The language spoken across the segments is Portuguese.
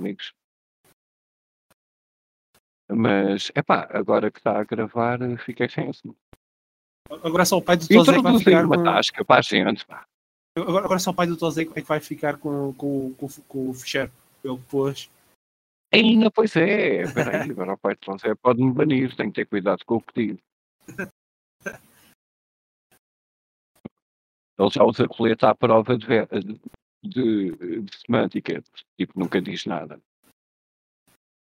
amigos. Mas, é pá, agora que está a gravar, fiquei sem isso. Agora só o pai do Tozé que vai ficar uma com... tasca para a gente, pá. Agora, agora só o pai do Tozé é que vai ficar com, com, com, com o fecheiro. Ele pôs. Ainda, pois é. Espera aí, agora o pai do Tozé pode-me banir. Tenho que ter cuidado com o que digo. Ele já usa colete à prova de, de, de semântica. Tipo, nunca diz nada.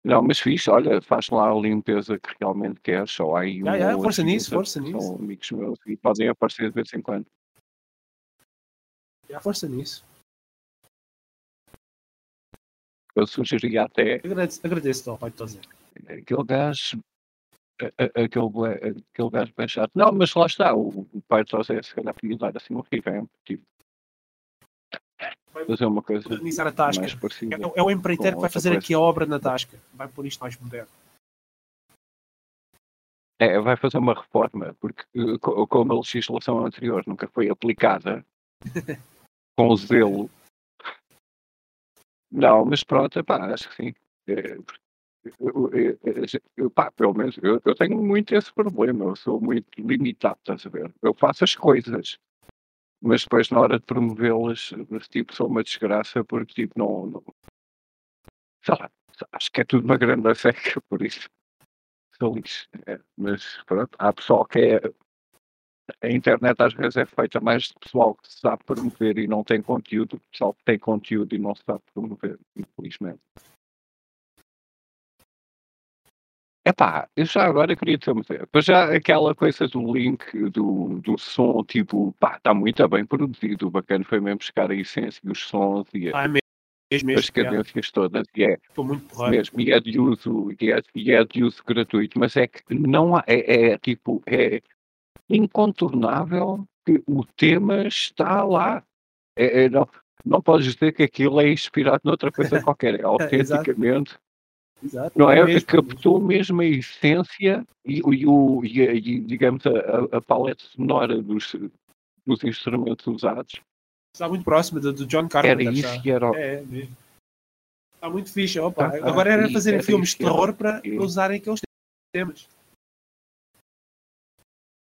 Não, mas fixe, olha, faz lá a limpeza que realmente queres, só aí um Ah, yeah, força nisso, força nisso. São amigos meus e podem aparecer de vez em quando. Já força nisso. Eu sugeria até Agradeço- Agradeço-te ao pai do Tozé. aquele gajo, aquele, aquele gajo bem chato. Não, mas lá está, o, o pai de José se calhar podia dar assim um revamp, tipo, fazer uma coisa Modernizar a tasca. É, é o empreiteiro que vai fazer coisa. aqui a obra na tasca. Vai pôr isto mais moderno. É, vai fazer uma reforma, porque eh, co- como a legislação anterior nunca foi aplicada com zelo. Não, mas pronto, pá, acho que sim. É, eu, eu- eu- pá, pelo menos eu, eu tenho muito esse problema, eu sou muito limitado, estás a ver? Eu faço as coisas, mas depois na hora de promovê-las, tipo, sou uma desgraça porque tipo, não, não sei lá, acho que é tudo uma grande seca, por isso sou lixo. É, mas pronto, há pessoal que é. A internet às vezes é feita mais de pessoal que sabe promover e não tem conteúdo, pessoal que tem conteúdo e não sabe promover, infelizmente. Epá, eu já agora queria dizer. Pois já aquela coisa do link do, do som, tipo, pá, está muito bem produzido. O bacana foi mesmo buscar a essência e os sons e Ah, é mesmo. mesmo, as cadências todas. E é, Estou muito porreiro. mesmo, e é de uso, e é, e é de uso gratuito, mas é que não há, é, é tipo, é incontornável que o tema está lá. É, é, não, não podes dizer que aquilo é inspirado noutra coisa qualquer, é autenticamente, Exato. não é? mesmo. Captou mesmo a essência e, e, o, e, a- e, digamos, a, a- paleta sonora dos, dos instrumentos usados. Está muito próximo do, do John Era Carpenter. isso está. que era. É, é. Está muito fixe. Opa, Ah, agora era fazerem era filmes isso de era. terror para E- usarem aqueles temas.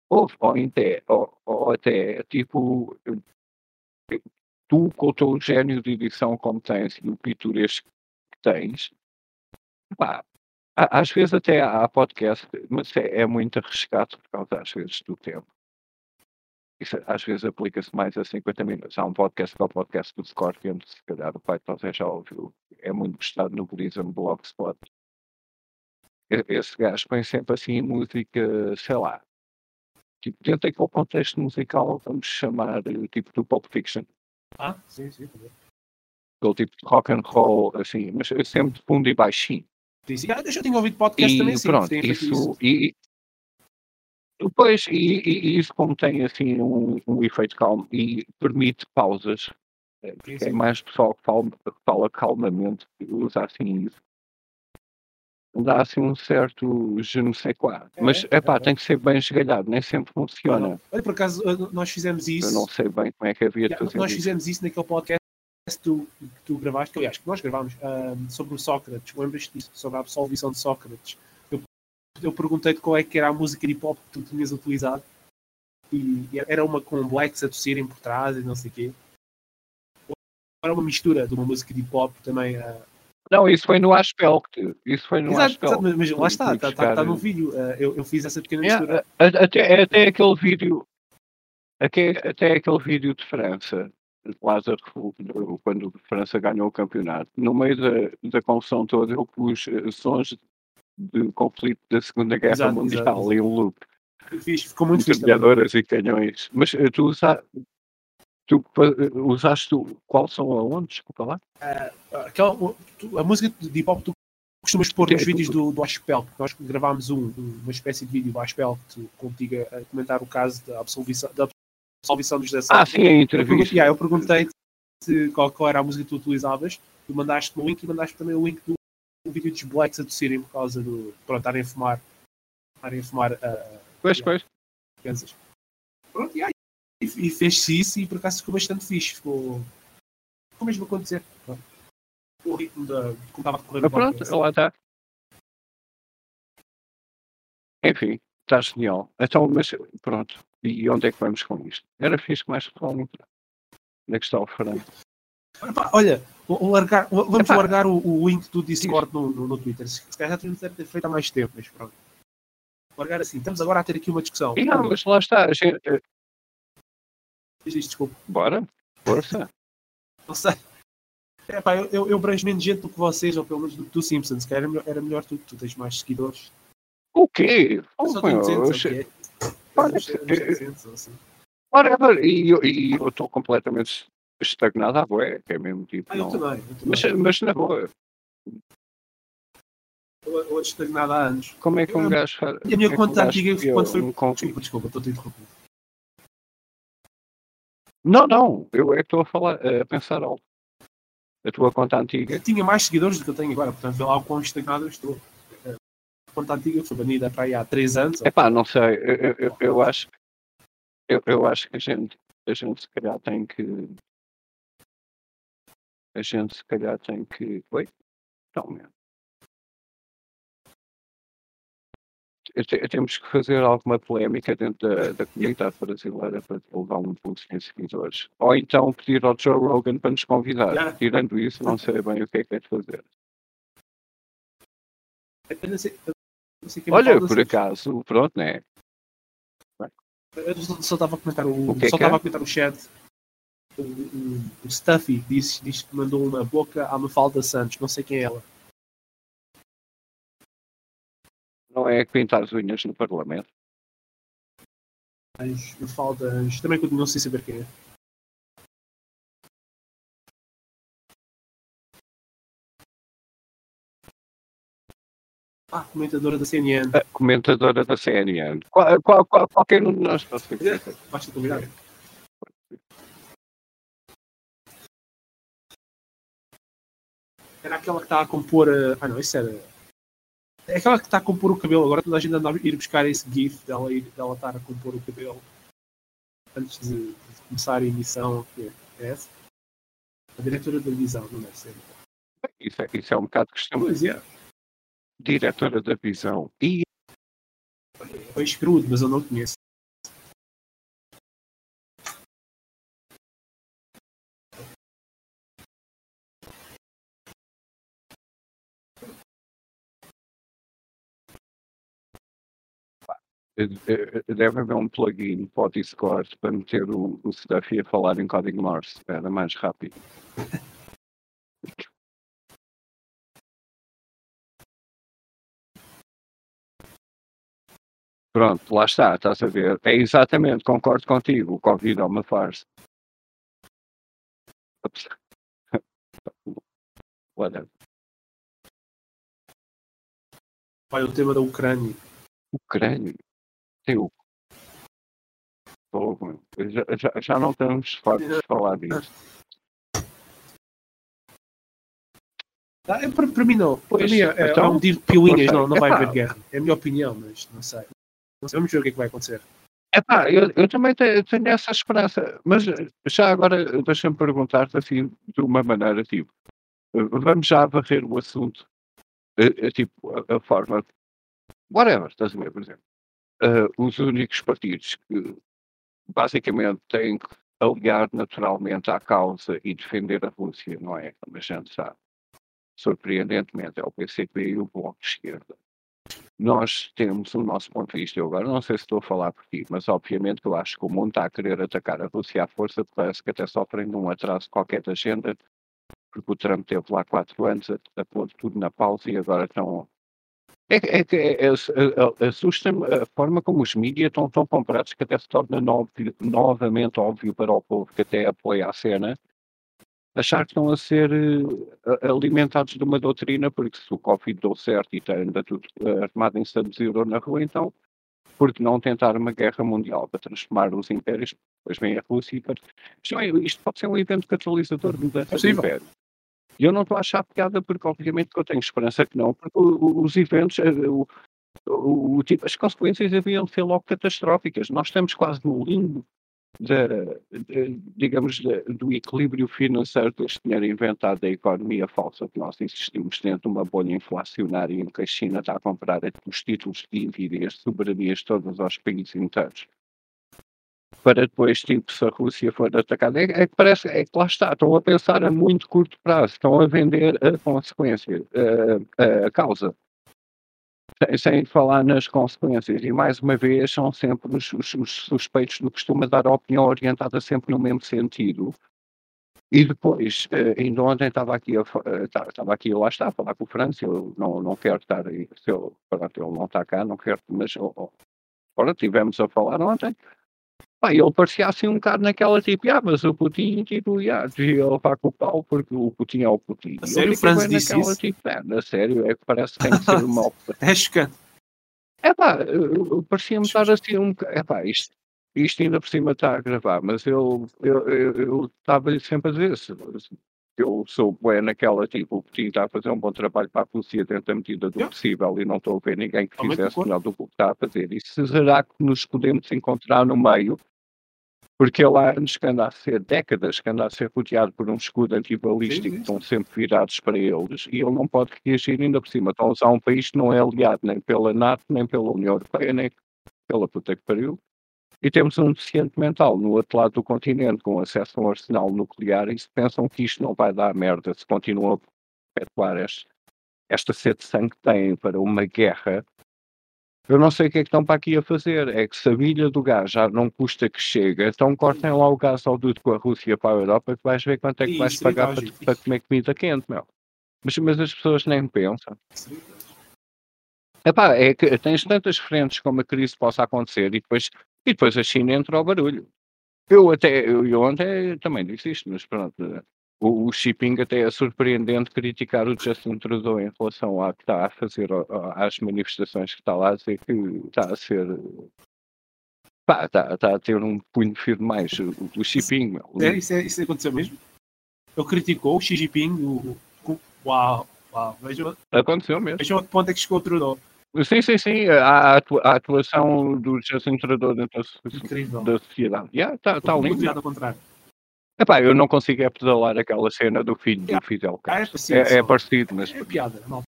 Ou, ou, até, ou, ou até, tipo, tu com o teu gênio de edição como tens e o pitoresco que tens, pá, às vezes até há podcast, mas é, é muito arriscado por causa, às vezes, do tempo. Isso às vezes aplica-se mais a 50 minutos. Há um podcast que é o podcast do Scorpion, se calhar o você já ouviu, é muito gostado no Buddhism Blogspot. Esse gajo põe sempre assim música, sei lá, tipo, dentro daquele contexto musical, vamos chamar eh, tipo do Pulp Fiction, Ah, sim, sim. aquele tipo de rock and roll, assim, mas sempre de fundo e baixinho. Ah, deixa eu tenho ouvido podcast E também sim. pronto, isso, e, e- depois, e, e- e isso como tem assim um, um efeito calmo e permite pausas, porque Sim, é sim. mais pessoal que fala, fala calmamente, que usa assim isso. Dá assim um certo je ne sais quoi. É, Mas, é, epá, é. tem que ser bem esgalhado, nem sempre funciona. Olha, por acaso, nós fizemos Eu isso. não sei bem como é que havia de fazer nós fizemos isso naquele podcast tu, que tu gravaste, que, aliás, que nós gravámos sobre o Sócrates. Lembras-te disso? Sobre a absolvição de Sócrates. Eu, eu perguntei-te qual é que era a música de hip hop que tu tinhas utilizado. E era uma com blacks a tossirem por trás e não sei o quê. Era uma mistura de uma música de hip hop também. ah, Não, isso foi no Aspelt. Isso foi no Exato, Aspelt. exato, mas, mas lá está, está buscar- tá, no vídeo. ah, eu, eu fiz essa pequena Yeah, mistura. até, até aquele vídeo, até, até aquele vídeo de França, Lázaro quando a França ganhou o campeonato, no meio da, da confusão toda, eu pus eh, sons de conflito da Segunda Guerra Exato, Mundial exato, em um loop, Fiz, ficou muito metralhadoras e canhões. Mas eh, tu, usa, tu eh, usaste o- qual som aonde? Desculpa lá. Aquela, o- tu- a música de hip hop tu costumas pôr nos Que- vídeos do, do Aspel, nós gravámos um, um- uma espécie de vídeo do Aspel tu- contigo a, a comentar o caso da absolvição, da absolvição dos 17. Ah, sim, a eu, perguntei, entrevista. yeah, eu perguntei se qual, qual era a música que tu utilizavas, tu mandaste o link e mandaste também o link do, do vídeo dos Blacks a tossirem por causa do. Pronto, estarem a fumar. Estarem a fumar uh, Pois, pois. Kansas. Pronto, yeah, e, e fez-se isso e por acaso ficou bastante fixe. Ficou. Ficou mesmo a acontecer. Pronto. o ritmo da, como estava a decorrer Mas o pronto, lá está. Enfim, está genial. Então, mas pronto. E onde é que vamos com isto? Era fixe mais pessoal entrar. Onde é que está o Fernando? Olha, largar, vamos Epá. largar o, o link do Discord no, no, no Twitter. Se calhar já tínhamos ter feito há mais tempo, mas pronto. Largar assim. Estamos agora a ter aqui uma discussão. E não, mas lá está. A gente, eh, Diz isto, desculpa. bora, força. Não sei. Epá, eu, eu, eu menos gente do que vocês, ou pelo menos do que tu, Simpsons. Que era, melhor- era melhor tu, tu tens mais seguidores. O quê? Só meu, 200, eu- ok? Olha, Uns- uns eh, 300, ou assim. Whatever. E eu estou completamente estagnado à boé, que é mesmo tipo. Ah, eu não. também. Eu também. Mas, mas na boa, ando estagnado há anos. como é que um Eu- gajo. E a minha é conta antiga, quando foi. um Desculpa, desculpa, estou-te a interromper. Não, não, eu é que estou a falar, a pensar algo. A tua conta antiga. Eu tinha mais seguidores do que eu tenho agora, portanto, vê lá o quão estagnado eu estou. Conta antiga foi banida para aí há 3 anos. É pá, não sei, eu, eu- eu, acho. Eu, eu acho que a gente, a gente se calhar tem que. A gente se calhar tem que. Oi? Não, te- Temos que fazer alguma polémica dentro da, da comunidade brasileira para levar um pulso em seguidores. Ou então pedir ao Joe Rogan para nos convidar. Tirando isso, não sei bem o que é que é de fazer. Eu Olha, por assim. acaso, pronto, né? Eu só estava a comentar o, O que é só que é? estava a comentar o chat. O, o, o Stuffy diz, diz que mandou uma boca à Mafalda Santos, não sei quem é ela. Não é pintar as unhas no Parlamento. Anjo, Mafalda também continuo sem saber quem é. Ah, comentadora da CNN. A comentadora da CNN. Qual, qual, qual, qualquer um de nós pode ser. Basta convidar. Era aquela que está a compor a. Ah não, isso era. É aquela que está a compor o cabelo. Agora toda a gente anda a ir buscar esse GIF dela, ir, dela estar a compor o cabelo antes de, de começar a emissão. Que é, é essa? A diretora da visão, não deve ser. Isso é, isso é um bocado questão. Pois é, Diretora da visão. E foi escrudo, mas eu não conheço. eh, eh, deve haver um plugin para o Discord para meter o, o Stuffy a falar em código Morse. Era mais rápido. Pronto, lá está, estás a ver. É exatamente, concordo contigo. O Covid é uma farsa. Whatever. Olha o tema da Ucrânia. Ucrânia. Tem o. Já, já, já não estamos fartos de falar disso. Ah, é, para, para mim não. Para Pois, mim é, é, então, é um tiro de pilinhas, não não, vai haver guerra. É a minha opinião, mas não sei. Vamos ver o que é que vai acontecer. Epá, eu, eu também te- tenho essa esperança, mas eh, já agora eh, deixa-me perguntar-te assim, de uma maneira tipo, eh, vamos já varrer o assunto, tipo, a, a forma, whatever, estás a ver, por exemplo, eh, os únicos partidos que basicamente têm que aliar naturalmente à causa e defender a Rússia, não é? Como a gente sabe, surpreendentemente é o PCP e o Bloco de Esquerda nós temos o nosso ponto de vista. Eu agora não sei se estou a falar por ti, mas obviamente eu acho que o mundo está a querer atacar a Rússia à força, parece que até sofrem de um atraso qualquer da agenda, porque o Trump teve lá quatro anos a, a pôr tudo na pausa e agora estão. É, que- é, que é, é, é, assusta-me a forma como os mídias estão tão comprados que até se torna no- novamente óbvio para o povo que até apoia a cena achar que estão a ser eh, alimentados de uma doutrina, porque se o Covid deu certo e está anda tudo eh, armado em Estados Unidos na rua, então por que não tentar uma guerra mundial para transformar os impérios, depois vem a Rússia e para... isto, é- pode ser um evento catalisador de mudança Possível. império. E eu não estou a achar piada porque obviamente que eu tenho esperança que não, porque os eventos, eh, o, o, o tipo, as consequências haviam de ser logo catastróficas. Nós estamos quase no limbo de, digamos, do equilíbrio financeiro deste dinheiro inventado da economia falsa que nós insistimos dentro de uma bolha inflacionária em que a China está a comprar os títulos de dívida as soberanias todos aos países inteiros para depois, tipo, se a Rússia for atacada, é, é, que parece, é que lá está, estão a pensar a muito curto prazo, estão a vender a consequência, a, a causa sem falar nas consequências. E mais uma vez são sempre os, os, os suspeitos do costume dar opinião orientada sempre no mesmo sentido. E depois, eh, ainda ontem estava aqui, eh, estava aqui, lá está, a falar com o França, eu não, não quero estar aí, se eu, pronto, ele não está cá, não quero, mas oh, oh, ora, tivemos a falar ontem, Pá, ele parecia assim um bocado naquela tipo, ah, mas o Putin, tipo, ah, devia levar com o pau porque o Putin é o Putin. A sério, Franz disse naquela, isso? Tipo, é, a sério, é que parece que tem que ser uma É chocante. É pá, parecia-me estar assim um bocado, é pá, isto, isto ainda por cima está a gravar, mas eu estava-lhe sempre a dizer, se, eu sou bué naquela, tipo, o Putin está a fazer um bom trabalho para a Rússia dentro da medida do possível e não estou a ver ninguém que fizesse melhor do que está a fazer. E se será que nos podemos encontrar no meio porque ele há anos que anda a ser, décadas, que anda a ser rodeado por um escudo antibalístico que estão sempre virados para eles e ele não pode reagir ainda por cima. Estão a usar um país que não é aliado nem pela NATO, nem pela União Europeia, nem pela puta que pariu. E temos um deficiente mental no outro lado do continente com acesso a um arsenal nuclear e se pensam que isto não vai dar merda se continuam a perpetuar este, esta sede de sangue que têm para uma guerra eu não sei o que é que estão para aqui a fazer. É que se a bilha do gás já não custa que chega, então cortem lá o gás ao duto com a Rússia para a Europa que vais ver quanto é que vais pagar para, para, comer comida quente, meu. Mas, mas as pessoas nem pensam. Epá, é que tens tantas frentes como a crise possa acontecer e depois, e depois a China entra ao barulho. Eu até, eu, eu ontem também disse isto, mas pronto, o, o shipping até é surpreendente criticar o Justin Trudeau em relação ao que está a fazer às manifestações que está lá a dizer que está a ser pá, está, a ter um punho firme mais o, o shipping. É, isso, é, isso aconteceu mesmo? Ele criticou o Xi Jinping, o, o, uau, uau, vejam. Aconteceu mesmo. Vejam a que ponto é que chegou o Trudeau. Sim, sim, sim. A, a atuação do Justin Trudeau dentro da, da sociedade. Yeah, está tá lindo. ao contrário. Epá, eu não consigo é pedalar aquela cena do filho do Fidel ah, é Castro. É, é, parecido, mas. É piada, não.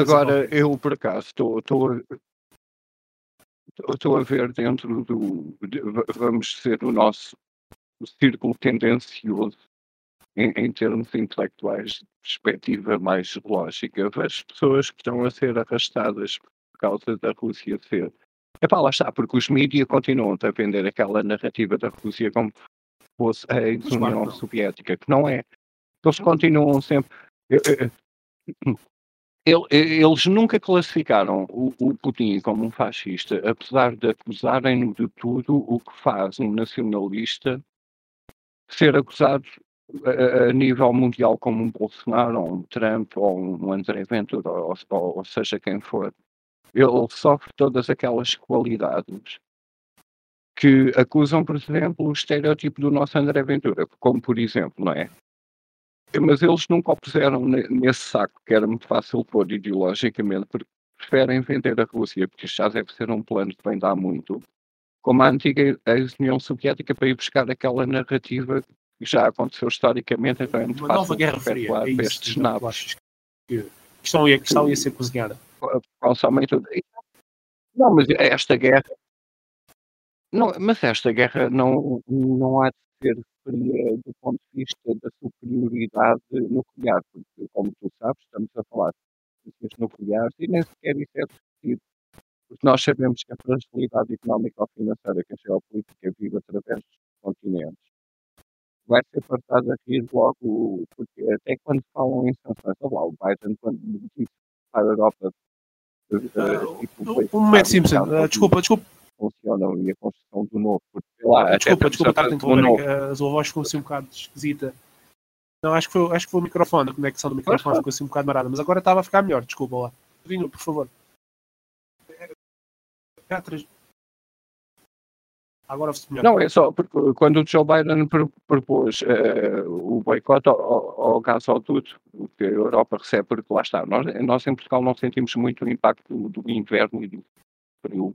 agora, eu por acaso estou estou a ver dentro do. De, vamos ser o nosso círculo tendencioso em, em, termos intelectuais de perspectiva mais lógica. As pessoas que estão a ser arrastadas por causa da Rússia ser é pá, lá está, porque os mídias continuam a vender aquela narrativa da Rússia como fosse a ex-União Soviética, que não é. Eles continuam sempre. Eles nunca classificaram o, Putin como um fascista, apesar de acusarem de tudo o que faz um nacionalista ser acusado a, nível mundial como um Bolsonaro, ou um Trump, ou um André Ventura, ou seja quem for ele sofre todas aquelas qualidades que acusam, por exemplo, o estereótipo do nosso André Ventura, como por exemplo, não é? Mas eles nunca o puseram nesse saco, que era muito fácil pôr ideologicamente, porque preferem vender a Rússia, porque já deve ser um plano que vem dar muito, como a antiga ex-União Soviética, para ir buscar aquela narrativa que já aconteceu historicamente, então é muito Uma fácil nova guerra fria, é isso, estes naves. Que a questão ia, a questão ia ser cozinhada principalmente. Não, mas esta guerra. Não, mas esta guerra não, não há de ser fria do ponto de vista da superioridade nuclear, porque, como tu sabes, estamos a falar de potências nucleares e nem sequer isso é discutido. Porque nós sabemos que a fragilidade económica ou financeira que a geopolítica vive através dos continentes vai ser passada a rir logo, porque até quando falam em sanções, olha lá, o Biden, quando disse para a Europa um momento, Simpson, uh, desculpa, desculpa. Funcionam e a construção do novo. Lá, desculpa, desculpa estar a interromper, a sua voz ficou assim um bocado esquisita. Não, acho que foi, acho que foi o microfone, a conexão do microfone ficou assim um bocado marada, mas agora estava a ficar melhor, desculpa lá. Vinho, por favor. Agora Não, é só porque quando o Joe Biden propôs uh, o boicote ao, ao gasoduto que a Europa recebe, porque lá está, nós, nós em Portugal não sentimos muito o impacto do, do inverno e do, frio.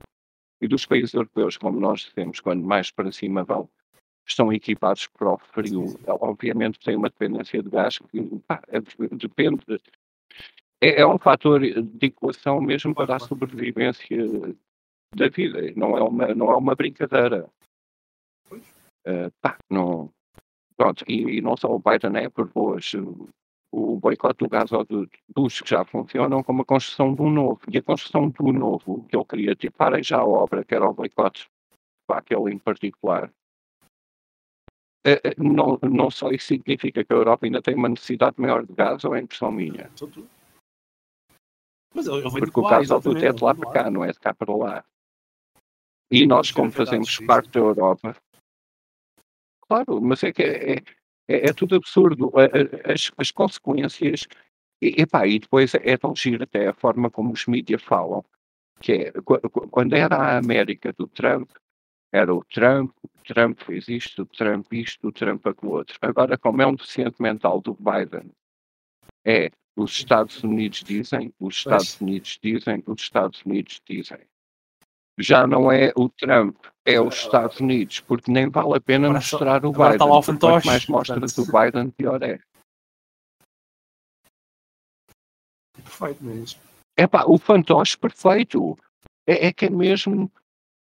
E dos países europeus, como nós dizemos, quando mais para cima vão, estão equipados para o frio. Obviamente tem uma dependência de gás que pá, é, depende. É, é, um fator de equação mesmo para a sobrevivência da vida. Não é uma, não é uma brincadeira. Uh, pá, não, pronto, e, e, não só o Biden é propôs o boicote do gasodutos que já funcionam como a construção de um novo. E a construção do novo, que ele queria tipar já a obra, que era o boicote para aquele em particular, eh, eh, não, não só isso significa que a Europa ainda tem uma necessidade maior de gás ou é impressão minha? Mas eu, eu Porque o gasoduto é de lá para cá, não é de cá para lá. E nós, como fazemos parte da Europa, claro, mas é que é, é, é tudo absurdo. As, as consequências, e, epá, e depois é tão giro até a forma como os mídias falam, que é, quando era a América do Trump, era o Trump, o Trump fez isto, o Trump isto, o Trump aquilo outro. Agora, como é um deficiente mental do Biden, é os Estados Unidos dizem, os Estados Unidos dizem, os Estados Unidos dizem. Já não é o Trump, é os Estados Unidos, porque nem vale a pena agora mostrar o Biden. Está lá o fantoche. Mais mostras o Biden, pior é. Perfeito mesmo. É pá, o fantoche perfeito. É, é que é mesmo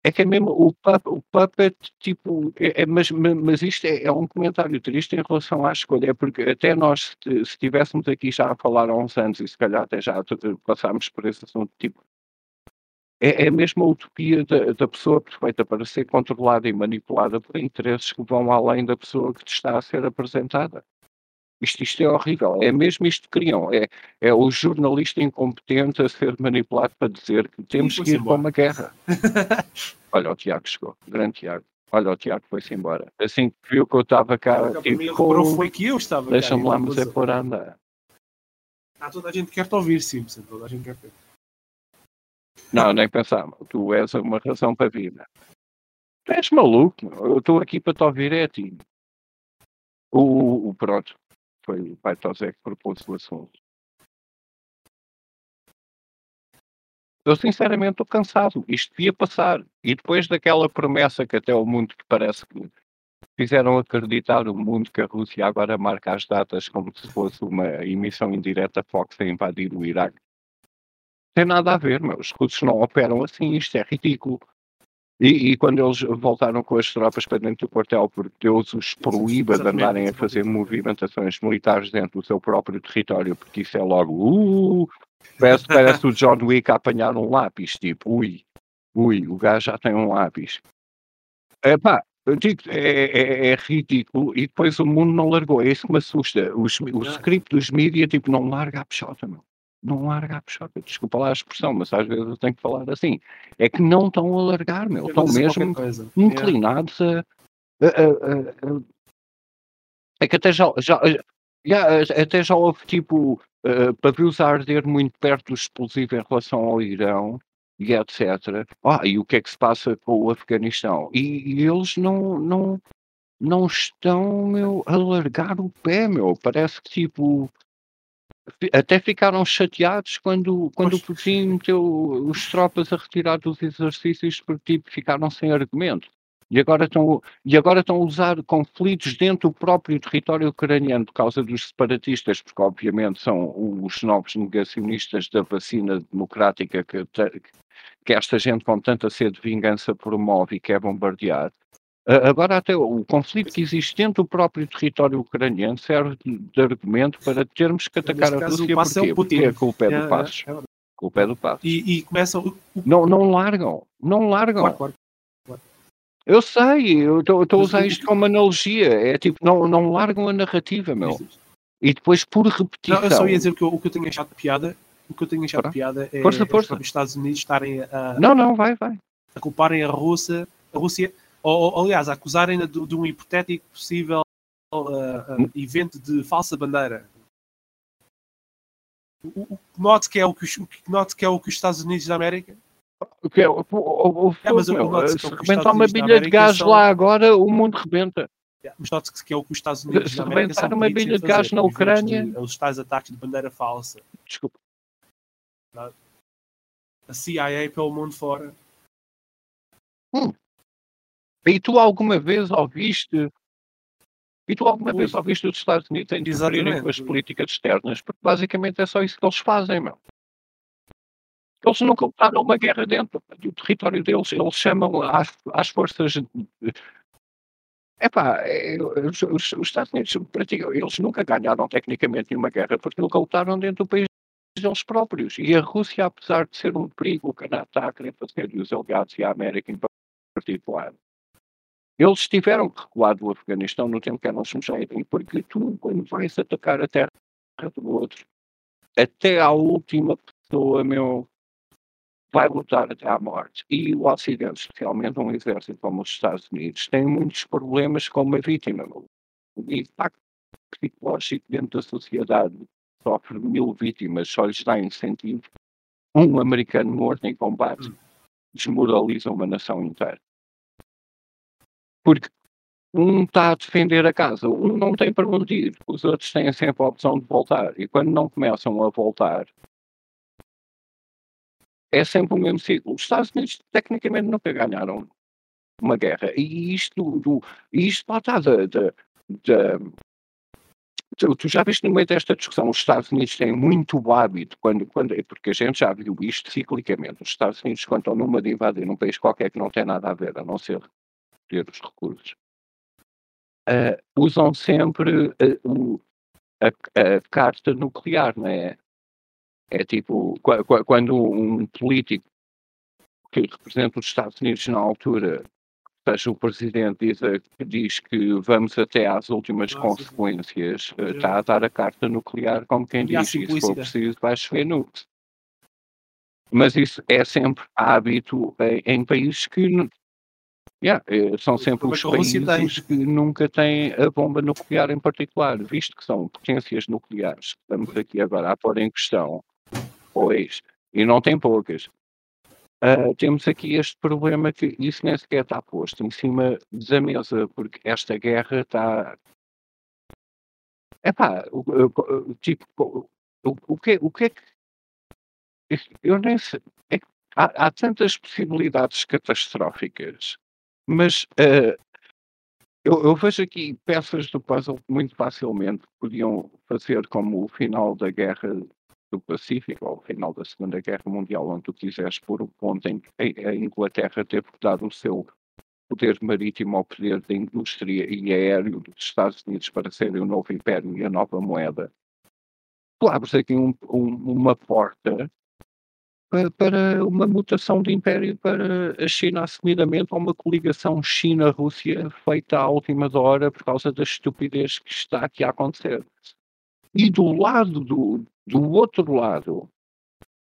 é que é mesmo o, o puppet, tipo, é, é, mas, mas isto é, é, um comentário triste em relação à escolha, é porque até nós, se estivéssemos aqui já a falar há uns anos, e se calhar até já passámos por esse assunto, tipo, é, é mesmo a utopia da, da, pessoa perfeita para ser controlada e manipulada por interesses que vão além da pessoa que te está a ser apresentada. Isto, isto é horrível. É mesmo isto que criam. É, é o jornalista incompetente a ser manipulado para dizer que temos que ir para uma guerra. Olha, o Tiago chegou. Grande Tiago. Olha, o Tiago foi-se embora. Assim que viu que eu estava cá, tipo, foi que eu estava Deixa-me lá, mas é por andar. Ah, toda a gente quer te ouvir, Simpson. Toda a gente quer te Não, nem pensar. Tu és uma razão para a vida. Tu és maluco. Eu estou aqui para te ouvir, é a ti. O, o, pronto foi o pai Tosé que propôs o assunto. Eu sinceramente estou cansado. Isto devia passar. E depois daquela promessa que até o mundo que parece que fizeram acreditar o mundo que a Rússia agora marca as datas como se fosse uma emissão indireta Fox a invadir o Iraque. Tem nada a ver, meus. Os russos não operam assim. Isto é ridículo. E, e, quando eles voltaram com as tropas para dentro do quartel, porque Deus os proíba de andarem a fazer movimentações militares dentro do seu próprio território, porque isso é logo, uh, parece, parece o John Wick a apanhar um lápis, tipo, ui, ui, o gajo já tem um lápis. Epá, eu digo, é, é, é, ridículo e depois o mundo não largou, é isso que me assusta. Os, o script dos mídias, tipo, não larga a peixota, meu não larga a desculpa lá a expressão, mas às vezes eu tenho que falar assim. É que não estão a largar, meu, estão mesmo inclinados a, a, a, a, É que até já, já, já, até já houve tipo uh, pavios a arder muito perto do explosivo em relação ao Irão e etc. Ah, e o que é que se passa com o Afeganistão? E, e eles não, não, não estão, meu, a largar o pé, meu. Parece que tipo até ficaram chateados quando, quando o Putin meteu os tropas a retirar dos exercícios porque tipo, ficaram sem argumento. E agora, estão, e agora estão a usar conflitos dentro do próprio território ucraniano por causa dos separatistas, porque obviamente são os novos negacionistas da vacina democrática que, que esta gente com tanta sede de vingança promove e quer bombardear. Agora, até o conflito que existe dentro do próprio território ucraniano serve de argumento para termos que atacar a Rússia. Porquê? É Porque a culpa é do é, Passos. É, é. culpa é do Passos. E, e começam. Não, não largam. Não largam. Claro, claro, claro. Eu sei, eu estou a usar isto como analogia. É tipo, não, não largam a narrativa, meu. E depois, por repetição. Não, eu só ia dizer que o que eu tenho achado de piada. O que eu tenho achado de piada é força, força. os Estados Unidos estarem a. Não, não, vai, vai. A culparem a Rússia, a Rússia ou, ou aliás, acusarem-na de, de, um hipotético possível uh, uh, evento de falsa bandeira. O, o, note que é o que, os, note que é o que os Estados Unidos da América o que é, o, o, o, é, mas se rebentar uma bilha de gás são... lá agora, o mundo rebenta. Yeah, mas note que é o que os Estados Unidos se da América rebentar uma bilha de gás na Ucrânia... De, os tais ataques de bandeira falsa. Desculpa. a CIA pelo mundo fora. Hum. E tu alguma vez ouviste e tu alguma vez ouviste os Estados Unidos interferirem Exatamente. com as políticas externas? Porque basicamente é só isso que eles fazem, meu. Eles nunca lutaram uma guerra dentro do território deles. Eles chamam às, às forças. Epá, é, os, os- os Estados Unidos praticam, eles nunca ganharam tecnicamente nenhuma guerra porque nunca lutaram dentro do país deles próprios. E a Rússia, apesar de ser um perigo, o Canadá está a querer fazer e os aliados e a América em particular, eles tiveram que recuar do Afeganistão no tempo que eram sujeitos, porque tu, quando vais atacar a terra do outro, até à última pessoa, meu, vai lutar até à morte. E o Ocidente, especialmente um exército como os Estados Unidos, tem muitos problemas com uma vítima. O impacto psicológico dentro da sociedade sofre mil vítimas, só lhes dá incentivo. Um americano morto em combate desmoraliza uma nação inteira. Porque um está a defender a casa, um não tem para onde ir, os outros têm sempre a opção de voltar. E quando não começam a voltar, é sempre o mesmo ciclo. Os Estados Unidos tecnicamente nunca ganharam uma guerra. E isto, do, isto lá está da, tu, já viste no meio desta discussão, os Estados Unidos têm muito hábito, quando, quando, porque a gente já viu isto ciclicamente, os Estados Unidos quando estão numa de invadir um país qualquer que não tem nada a ver, a não ser os recursos, ah, usam sempre ah, o- a, a carta nuclear, não é? É tipo, qua- qua- quando um político que representa os Estados Unidos na altura, seja o presidente, diz, diz que vamos até às últimas Ah, sim, sim. consequências, eh, está a dar a carta nuclear como quem Ameaça diz, e se for preciso vai chover nukes. Mas isso é sempre hábito em, em países que yeah, eh, são sempre é os países que nunca têm a bomba nuclear em particular, visto que são potências nucleares que estamos aqui agora a pôr em questão, pois, e não tem poucas. Ah, temos aqui este problema que isso nem sequer está posto em cima da mesa, porque esta guerra está. Epá, tipo, o, o, o que, o que é que. Eu nem sei. é que há, há tantas possibilidades catastróficas, mas ah, eu, eu vejo aqui peças do puzzle que muito facilmente podiam fazer como o final da guerra do Pacífico, ou o final da Segunda Guerra Mundial, onde tu quiseres pôr o ponto em que a Inglaterra teve que dar o seu poder marítimo ao poder da indústria e aéreo dos Estados Unidos para serem o novo império e a nova moeda. Tu abres aqui um- um- uma porta para, para uma mutação de império para a China, assumidamente, ou uma coligação China-Rússia feita à última hora por causa da estupidez que está aqui a acontecer. E do lado do, do outro lado,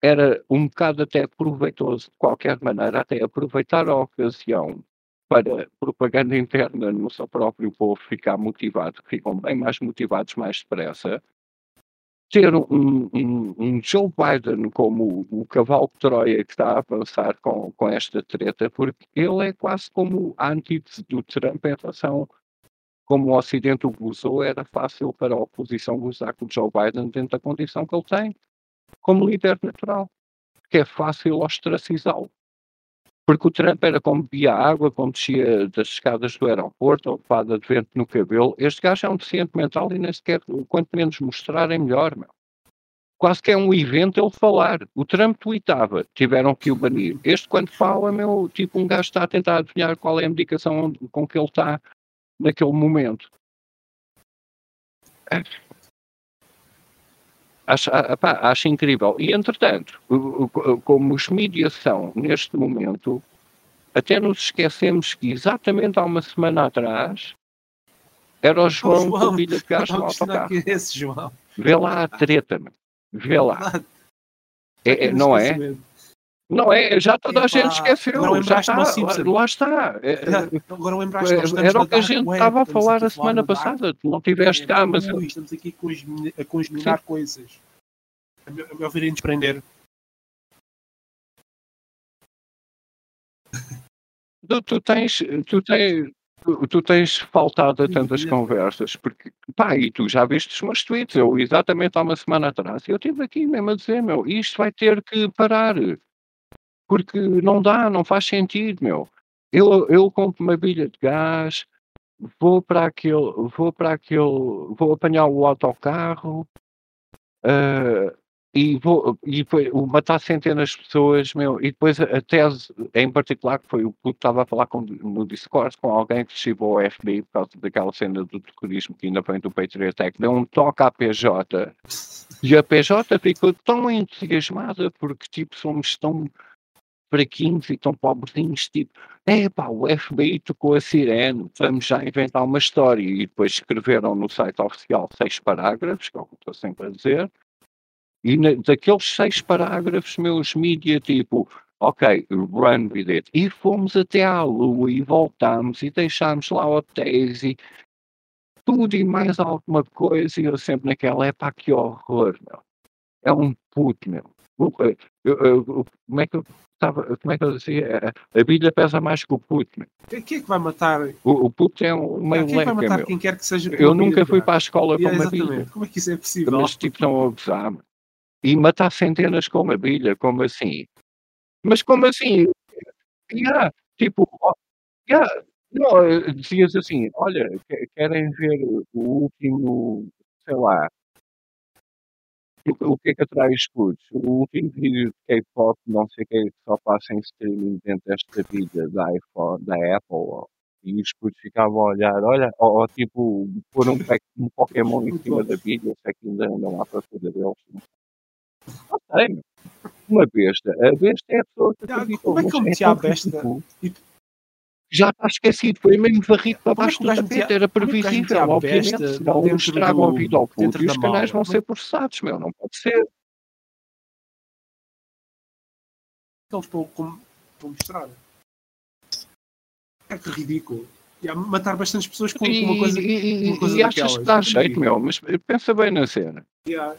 era um bocado até proveitoso, de qualquer maneira, até aproveitar a ocasião para propaganda interna no seu próprio povo ficar motivado, ficam bem mais motivados mais depressa, ter um, um- um Joe Biden como o, cavalo de Troia que está a avançar com, com esta treta, porque ele é quase como a antítese do Trump em relação como o Ocidente o usou, era fácil para a oposição usar com o Joe Biden dentro da condição que ele tem, como líder natural, que é fácil ostracizá-lo. Porque o Trump era como bebia água, como descia das escadas do aeroporto, ou levada de vento no cabelo. Este gajo é um deficiente mental e nem sequer, quanto menos mostrar, é melhor, meu. Quase que é um evento ele falar. O Trump tweetava, tiveram que o banir. Este, quando fala, meu, tipo, um gajo está a tentar adivinhar qual é a medicação com que ele está naquele momento. Acho, ah, pá, acho incrível. E, entretanto, como os mídias são, neste momento, até nos esquecemos que exatamente há uma semana atrás era o João, João, que o gajo no autocarro. que é esse, João. Vê lá a treta, meu. vê lá. É- é- não é? Não é, já toda a Epá, gente esqueceu. agora Já está, lá, está. É, é, Agora lembraste Era o que a gente web, estava a falar a semana passada. Tu não tiveste cá, mas estamos aqui a a consminar coisas. A meu, a meu ver, desprender. tu, tu tens, tu tens, tu, tu tens faltado a tantas sim. conversas, porque, pá, e tu já viste os meus tweets, eu exatamente há uma semana atrás, eu estive aqui mesmo a dizer, meu, isto vai ter que parar. Porque não dá, não faz sentido, meu. Eu, eu compro uma bilha de gás, vou para aquele, vou para aquele, vou apanhar o autocarro, uh, e vou e depois matar centenas de pessoas, meu, e depois a, tese em particular, que foi o que estava a falar com, no Discord com alguém que chegou ao FBI por causa daquela cena do terrorismo que ainda vem do Patriot Act, deu um toque à PJ, e a PJ ficou tão entusiasmada porque, tipo, somos tão fraquinhos e tão pobrezinhos, tipo, é pá, o FBI tocou a sirene, vamos já inventar uma história. E depois escreveram no site oficial seis parágrafos, que é o que estou sempre a dizer, e na, daqueles seis parágrafos, meus mídia, tipo, ok, run with it. E fomos até à Lua e voltámos e deixámos lá hotéis e tudo e mais alguma coisa. E eu sempre naquela, é pá, que horror, meu. É um puto, meu. Como é que eu estava, como é que eu dizia? A Bíblia pesa mais que o meu. Quem é que vai matar? O, o puto é um meio Quem é que vai matar meu. quem quer que seja? Eu nunca fui para a escola com uma Bíblia. Como é que isso é possível? Mas tipo, estão a abusar, meu e matar centenas com uma bilha, como assim? Mas como assim? Yeah, tipo, yeah, não, eh, dizias assim, olha, querem ver o último, sei lá, o, que é que atrai escudos? O último vídeo de K-pop, não sei o que, só passa em streaming dentro desta vida da iPhone, da Apple, e os escudos ficavam a olhar, olha, ou, ou tipo, pôr um, um Pokémon em cima da bilha, se é que ainda andam à procura deles. Não sei, uma besta. A besta é a pessoa que Como é que eu meti a besta? Já está esquecido, foi mesmo varrido para é baixo do tapete, era previsível, obviamente, estragam a vida ao puto e os canais vão ser processados, meu, não pode ser. Eles para mostrar. É que ridículo. E matar bastantes pessoas com e, uma coisa, e, uma coisa e achas que dá jeito, meu, mas pensa bem na cena. Yeah.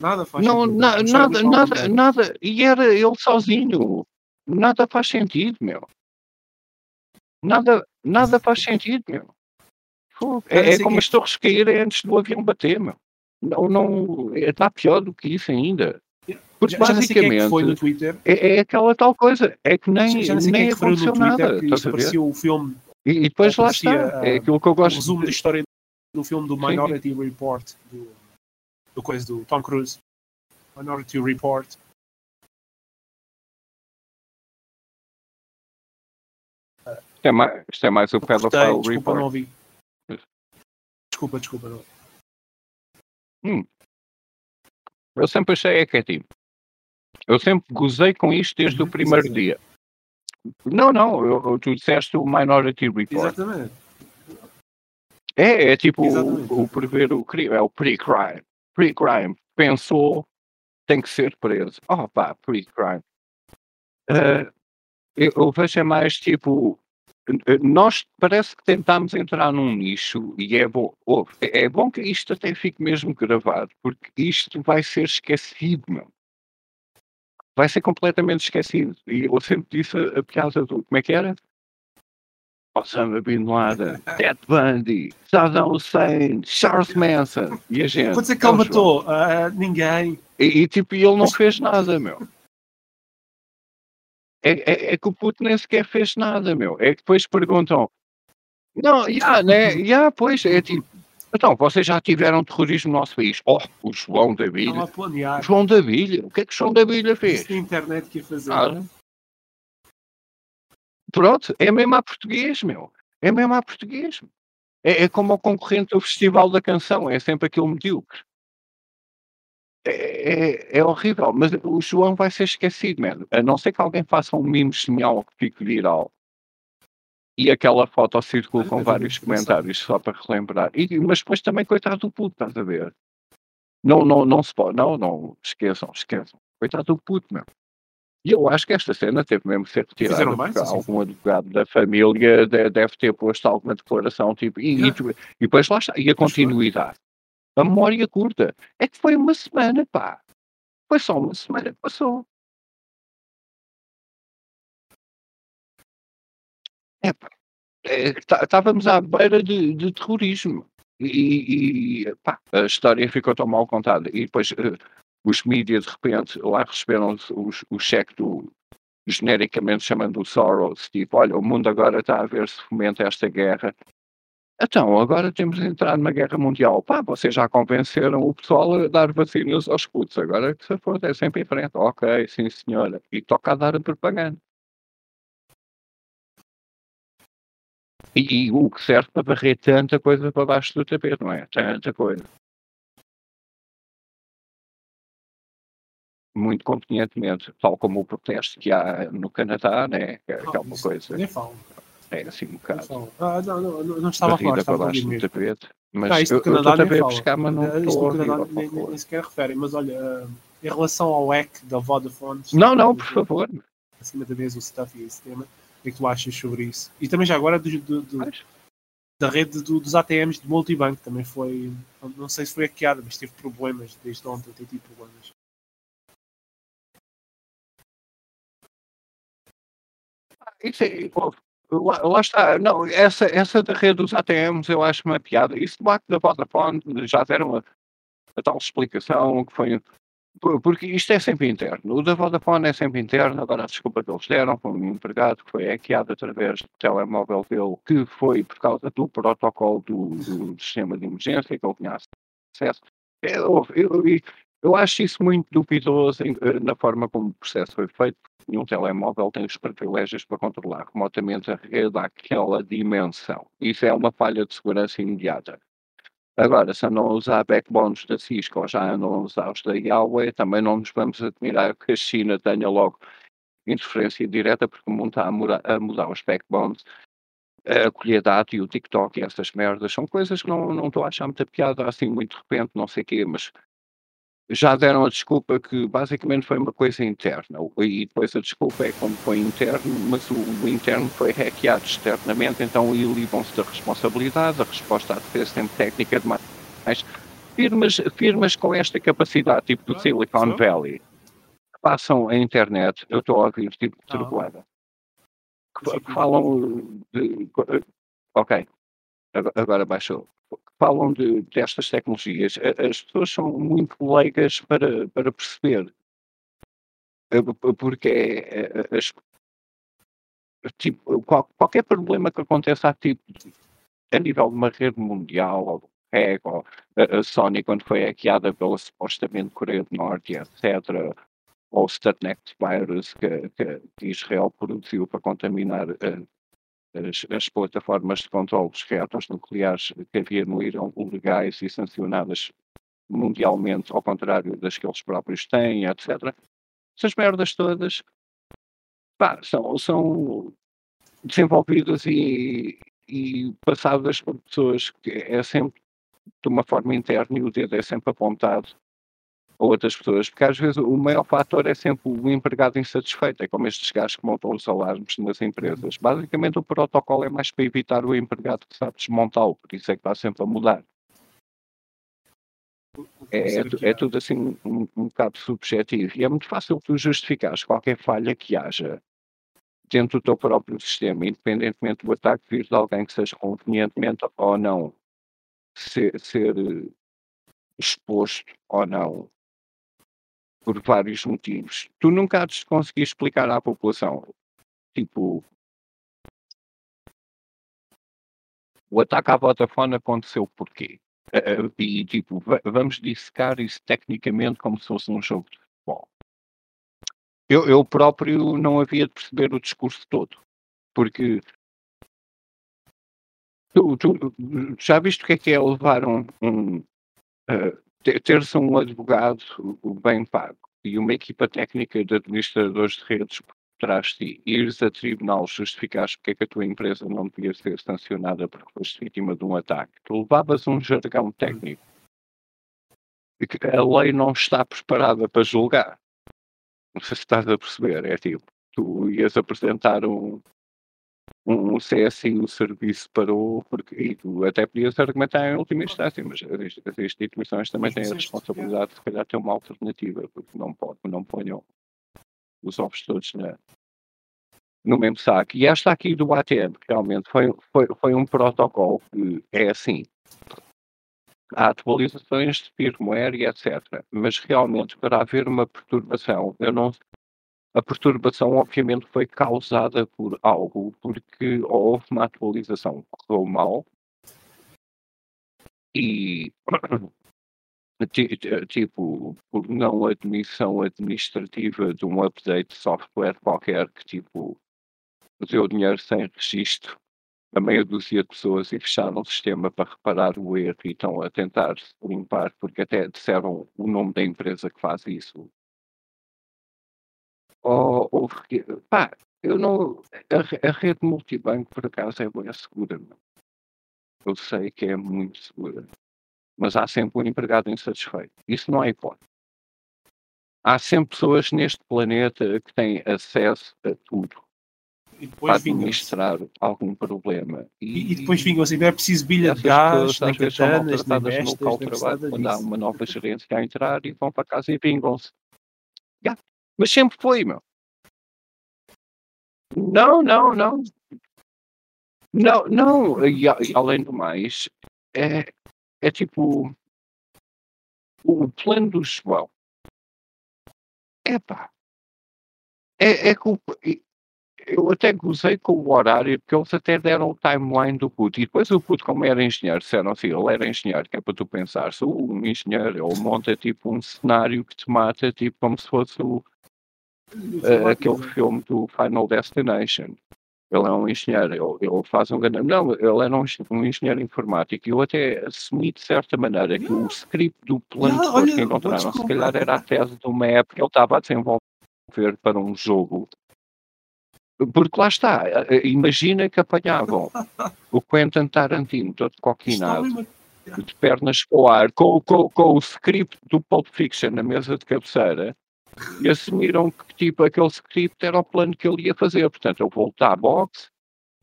Nada faz não, sentido. Na, nada, nada, nada. E era ele sozinho. Nada faz sentido, meu. Nada, nada faz sentido, meu. É, é como as torres caírem antes do avião bater, meu. Não, não, está é, pior do que isso ainda. Porque já, já basicamente foi no Twitter. É, é, aquela tal coisa, é que nem, já, já nem que aconteceu nada. Apareceu o filme. E, e depois lá está. É aquilo que eu gosto. O resumo de... da história do filme do Minority Sim. Report, do do coisa do Tom Cruise. Minority Report. Isto é mais, isto é mais o Pedophile desculpa, Report. Não ouvi. Desculpa, desculpa. Não. Hum. Eu sempre achei é que é tipo. Eu sempre gozei com isto desde o primeiro Exatamente. dia. Não, não, eu, tu disseste o Minority Report. Exatamente. É, é tipo o, o prever o crime, é o pre-crime pre-crime, pensou, tem que ser preso. Oh pá, pre-crime. Uh, eu, eu vejo é mais tipo, nós parece que tentámos entrar num nicho e é bom, oh, é bom que isto até fique mesmo gravado, porque isto vai ser esquecido, meu. Vai ser completamente esquecido. E eu sempre disse a, a piada do, como é que era? Osama Bin Laden, Ted Bundy, Saddam Hussein, Charles Manson e a gente. Vou dizer que ele matou uh, ninguém. E, e, tipo, ele não fez nada, meu. É, é, é, que o puto nem sequer fez nada, meu. É que depois perguntam: Não, já, yeah, né? Já, yeah, pois, é tipo. Então, vocês já tiveram terrorismo no nosso país? Oh, o João da Bilha. O João da Bilha? O que é que o João da Bilha fez? Isso internet que ia fazer. Ah, Pronto, é mesmo a português, meu. É mesmo a português. É, é como o concorrente do Festival da Canção, é sempre aquele medíocre. É, é, é, horrível, mas o João vai ser esquecido, mesmo. A não ser que alguém faça um mimo genial que fique viral. E aquela foto circula com vários comentários só para relembrar. E, mas depois também, coitado do puto, estás a ver? Não, não, não se pode, não, não, esqueçam, esqueçam. Coitado do puto, meu. E eu acho que esta cena teve mesmo ser retirada. Mais, algum advogado da família deve ter posto alguma declaração, tipo, e, e, e depois lá está. E a continuidade. A memória curta. É que foi uma semana, pá. Foi só uma semana que passou. É, pá. Estávamos à beira de, de terrorismo. E, e pá, a história ficou tão mal contada. E depois uh, os mídias de repente lá receberam o, o cheque do, genericamente chamando o Soros, tipo, olha, o mundo agora está a ver se fomenta esta guerra. Então, agora temos de entrar numa guerra mundial. Pá, vocês já convenceram o pessoal a dar vacinas aos putos. Agora que se for, é sempre em frente. Ok, sim senhora. E toca a dar a propaganda. E, e o que serve para varrer tanta coisa para baixo do tapete, não é? Tanta coisa. muito convenientemente, tal como o protesto que há no Canadá, né? que é aquela coisa. Nem falo. É assim um bocado. Ah, não, não, não, não estava a falar, estava para baixo do tapete. Mas não, isto eu, Canadá eu nem a pescar, mas não Uh, isto estou Canadá por nem, nem, nem sequer referem, mas olha, uh, em relação ao EC da Vodafone, Não, não, por favor. acima da mesa o stuff e esse tema, o que é que tu achas sobre isso? E também já agora do, do- do- da rede do- dos ATMs de multibanco também foi, não sei se foi hackeada, mas teve problemas desde ontem, tem tido problemas. Isso é, lá, lá está, não, essa, essa da rede dos ATMs eu acho uma piada. Isso do acto da Vodafone já deram a, a tal explicação que foi. por- Porque isto é sempre interno. O da Vodafone é sempre interno. Agora, a desculpa que eles deram foi um empregado que foi hackeado através do telemóvel dele, que foi por causa do protocolo do, do sistema de emergência, que ele tinha acesso. Eu, eu, eu, acho isso muito duvidoso eh, na forma como o processo foi feito. Nenhum telemóvel tem os privilégios para controlar remotamente a rede àquela dimensão. Isso é uma falha de segurança imediata. Agora, se a usar backbones da Cisco ou já a usar os da Huawei, também não nos vamos admirar que a China tenha logo interferência direta, porque o mundo está a, mura- a mudar os backbones. A colher dado e o TikTok e essas merdas são coisas que não, não estou a achar muita piada assim muito de repente, não sei o quê, mas já deram a desculpa que basicamente foi uma coisa interna. E depois a desculpa é como foi interno, mas o, o interno foi hackeado externamente, então aí livram-se da responsabilidade, a resposta à defesa sempre técnica demais. Firmas, firmas com esta capacidade, tipo do Silicon? Valley, que passam a internet, eu estou a ouvir tipo de Ah. turbulada, que, que falam de. Ok, agora- baixou falam de, destas tecnologias, as pessoas são muito leigas para, para perceber. Eh, Porque é, é, as- tipo, qual- qualquer problema que aconteça a, tipo, a nível de uma rede mundial, ou do ou a, a Sony quando foi hackeada pela supostamente Coreia do Norte, etc., ou o Statnet Virus que, que Israel produziu para contaminar eh, as, as plataformas de controle dos reatores nucleares que havia no Irão legais e sancionadas mundialmente, ao contrário das que eles próprios têm, etc. Essas merdas todas pá, são, são desenvolvidas e, e passadas por pessoas que é sempre de uma forma interna e o dedo é sempre apontado a outras pessoas, porque às vezes o maior fator é sempre o empregado insatisfeito, é como estes gajos que montam os alarmes nas empresas. Basicamente o protocolo é mais para evitar o empregado que sabe desmontá-lo, por isso é que está sempre a mudar. É, é, é tudo assim um, um bocado subjetivo e é muito fácil tu justificares qualquer falha que haja dentro do teu próprio sistema, independentemente do ataque vir de alguém que seja convenientemente ou não ser, ser eh, exposto ou não por vários motivos. Tu nunca has de conseguir explicar à população, tipo, o ataque à Vodafone aconteceu porquê? Eh, eh, E tipo, va- vamos dissecar isso tecnicamente como se fosse um jogo de futebol. Eu, eu próprio não havia de perceber o discurso todo, porque tu, tu já viste o que é que é levar um, um ter- ter-se um advogado bem pago e uma equipa técnica de administradores de redes por trás de ti, ires a tribunal justificares porque é que a tua empresa não devia ser sancionada porque foste vítima de um ataque. Tu levavas um jargão técnico que a lei não está preparada para julgar. Não sei se estás a perceber, é tipo, tu ias apresentar um, um CSI, o serviço parou, porque até podias argumentar em última instância, mas as, instituições também têm a responsabilidade de se calhar ter uma alternativa, porque não, pode, não ponham os ovos todos na, no mesmo saco. E esta aqui do ATM, realmente foi, foi, foi um protocolo que é assim. Há atualizações de firmware e etc. Mas realmente para haver uma perturbação, eu não a perturbação obviamente foi causada por algo, porque houve uma atualização que correu mal e tipo, por não admissão administrativa de um update de software qualquer que tipo deu dinheiro sem registro a meia dúzia de pessoas e fecharam o sistema para reparar o erro e estão a tentar limpar, porque até disseram o nome da empresa que faz isso. Ou, ou pá, eu não. A, a, rede multibanco, por acaso, é bem segura. Não? Eu sei que é muito segura. Mas há sempre um empregado insatisfeito. Isso não é hipótese. Há sempre pessoas neste planeta que têm acesso a tudo e depois para administrar algum problema. E, e depois vingam assim, não é preciso bilha de gás, nem catanas, nem bestas, no local de trabalho, quando há uma nova gerência a entrar e vão para casa e vingam-se. Yeah. Mas sempre foi, meu. Não, não, não. Não, não. E, e além do mais, é, é tipo o plano do João. Epá. É, é culpa eu até gozei com o horário, porque eles até deram o timeline do puto. E depois o puto, como era engenheiro, disseram assim: ele era engenheiro, que é para tu pensar, se um engenheiro, ele monta tipo um cenário que te mata, tipo como se fosse o, uh, aquele filme do Final Destination. Ele é um engenheiro, ele, ele faz um grande. Não, ele era um, um, engenheiro informático e eu até assumi de certa maneira que o script do plano de olha, que encontraram, se calhar era a tese de uma época que ele estava a desenvolver para um jogo porque lá está, eh, imagina que apanhavam o Quentin Tarantino todo coquinado, de pernas para o ar, com, com, com o script do Pulp Fiction na mesa de cabeceira, e assumiram que tipo aquele script era o plano que ele ia fazer. Portanto, eu voltar à boxe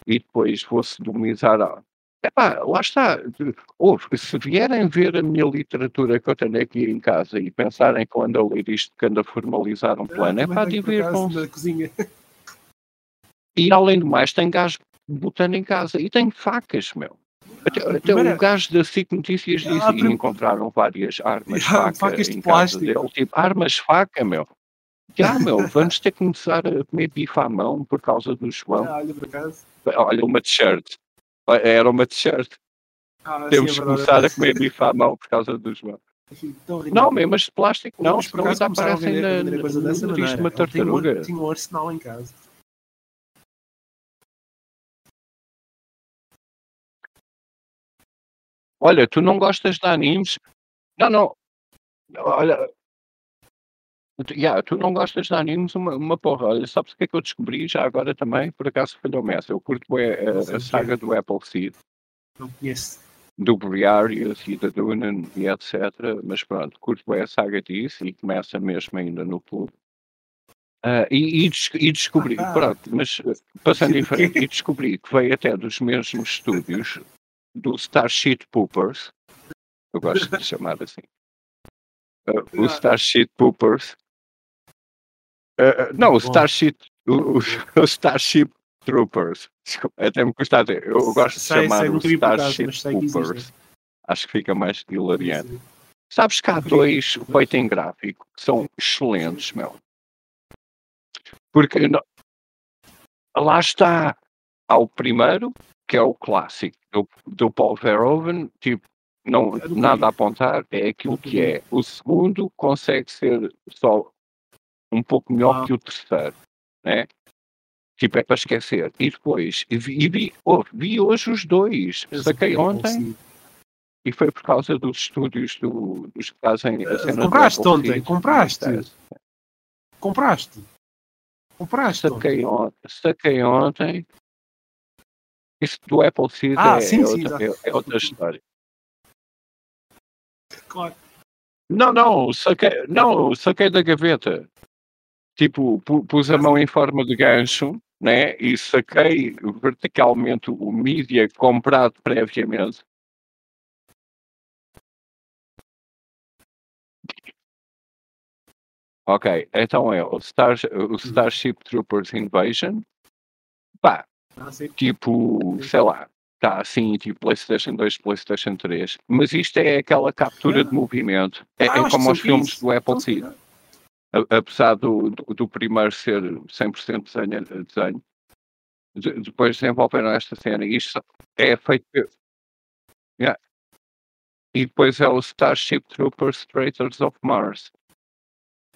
e depois vou-se domizar a. Epá, lá está. Ouve, se vierem ver a minha literatura que eu tenho aqui em casa e pensarem que eu ando a ler isto, que ando a formalizar um ah, plano, é para divirtam-se. E além do mais, tem gás botando em casa e tem facas, meu. Até, até o gajo da SIC Notícias disse ah, que encontraram várias armas ah, faca facas de plástico. Dele, tipo, armas faca, meu. Já, meu, vamos ter que começar a comer bife à mão por causa do João. Ah, olha, por acaso. Olha, uma t-shirt. Era uma t-shirt. Ah, Temos sim, é que começar a comer bife à mão por causa do João. Não, mesmo, mas de plástico não, por acaso aparecem na, na, uma tartaruga. Tinha um arsenal em casa. Olha, tu não gostas de animes? Não, não. Olha. Yeah, tu não gostas de animes, uma, uma porra. Olha, sabes o que é que eu descobri já agora também? Por acaso falhou-me essa. Eu curto bem a, a, saga do Apple Seed. Não conheço. Do Briarius e da Dunan e etc. Mas pronto, curto bem a saga disso e começa mesmo ainda no clube. Uh, e, e, e, descobri, ah, pronto, mas passando em frente, e descobri que veio até dos mesmos estúdios do Starship Poopers. Eu gosto de chamar assim. Uh, o Starship Poopers. Uh, não, o Starship, o, o, Starship Troopers. Até me custa dizer. Eu gosto de sei, chamar sei, o Starship Poopers. Acho que fica mais hilariante. Sabes que há dois feitos em gráfico que são excelentes, meu. Porque não, lá está. Há o primeiro, que é o clássico do, do Paul Verhoeven, tipo, não, nada a apontar, é aquilo que é. O segundo consegue ser só um pouco melhor ah. que o terceiro, né? Tipo, é para esquecer. E depois, e vi, e vi, oh, vi hoje os dois, saquei ontem. E foi por causa dos estúdios do, dos que fazem a cena Compraste ontem, compraste. Compraste. Compraste. Saquei ontem, saquei ontem isso do Apple Seed ah, é, sim, é, sim, outra, é, é, outra história. Claro. Não, não, saquei, não, saquei da gaveta. Tipo, pus a mão em forma de gancho, né? E saquei verticalmente o mídia comprado previamente. Ok, então é o, Star, o uhum. Starship Troopers Invasion. Pá, ah, tipo, sei lá, está assim, tipo PlayStation 2, PlayStation 3. Mas isto é aquela captura ah. de movimento. É, ah, é como os filmes do Apple TV. apesar do, do, do, primeiro ser 100% desenho, desenho de, depois desenvolveram esta cena. Isto é feito. Yeah. E depois é o Starship Troopers Traitors of Mars.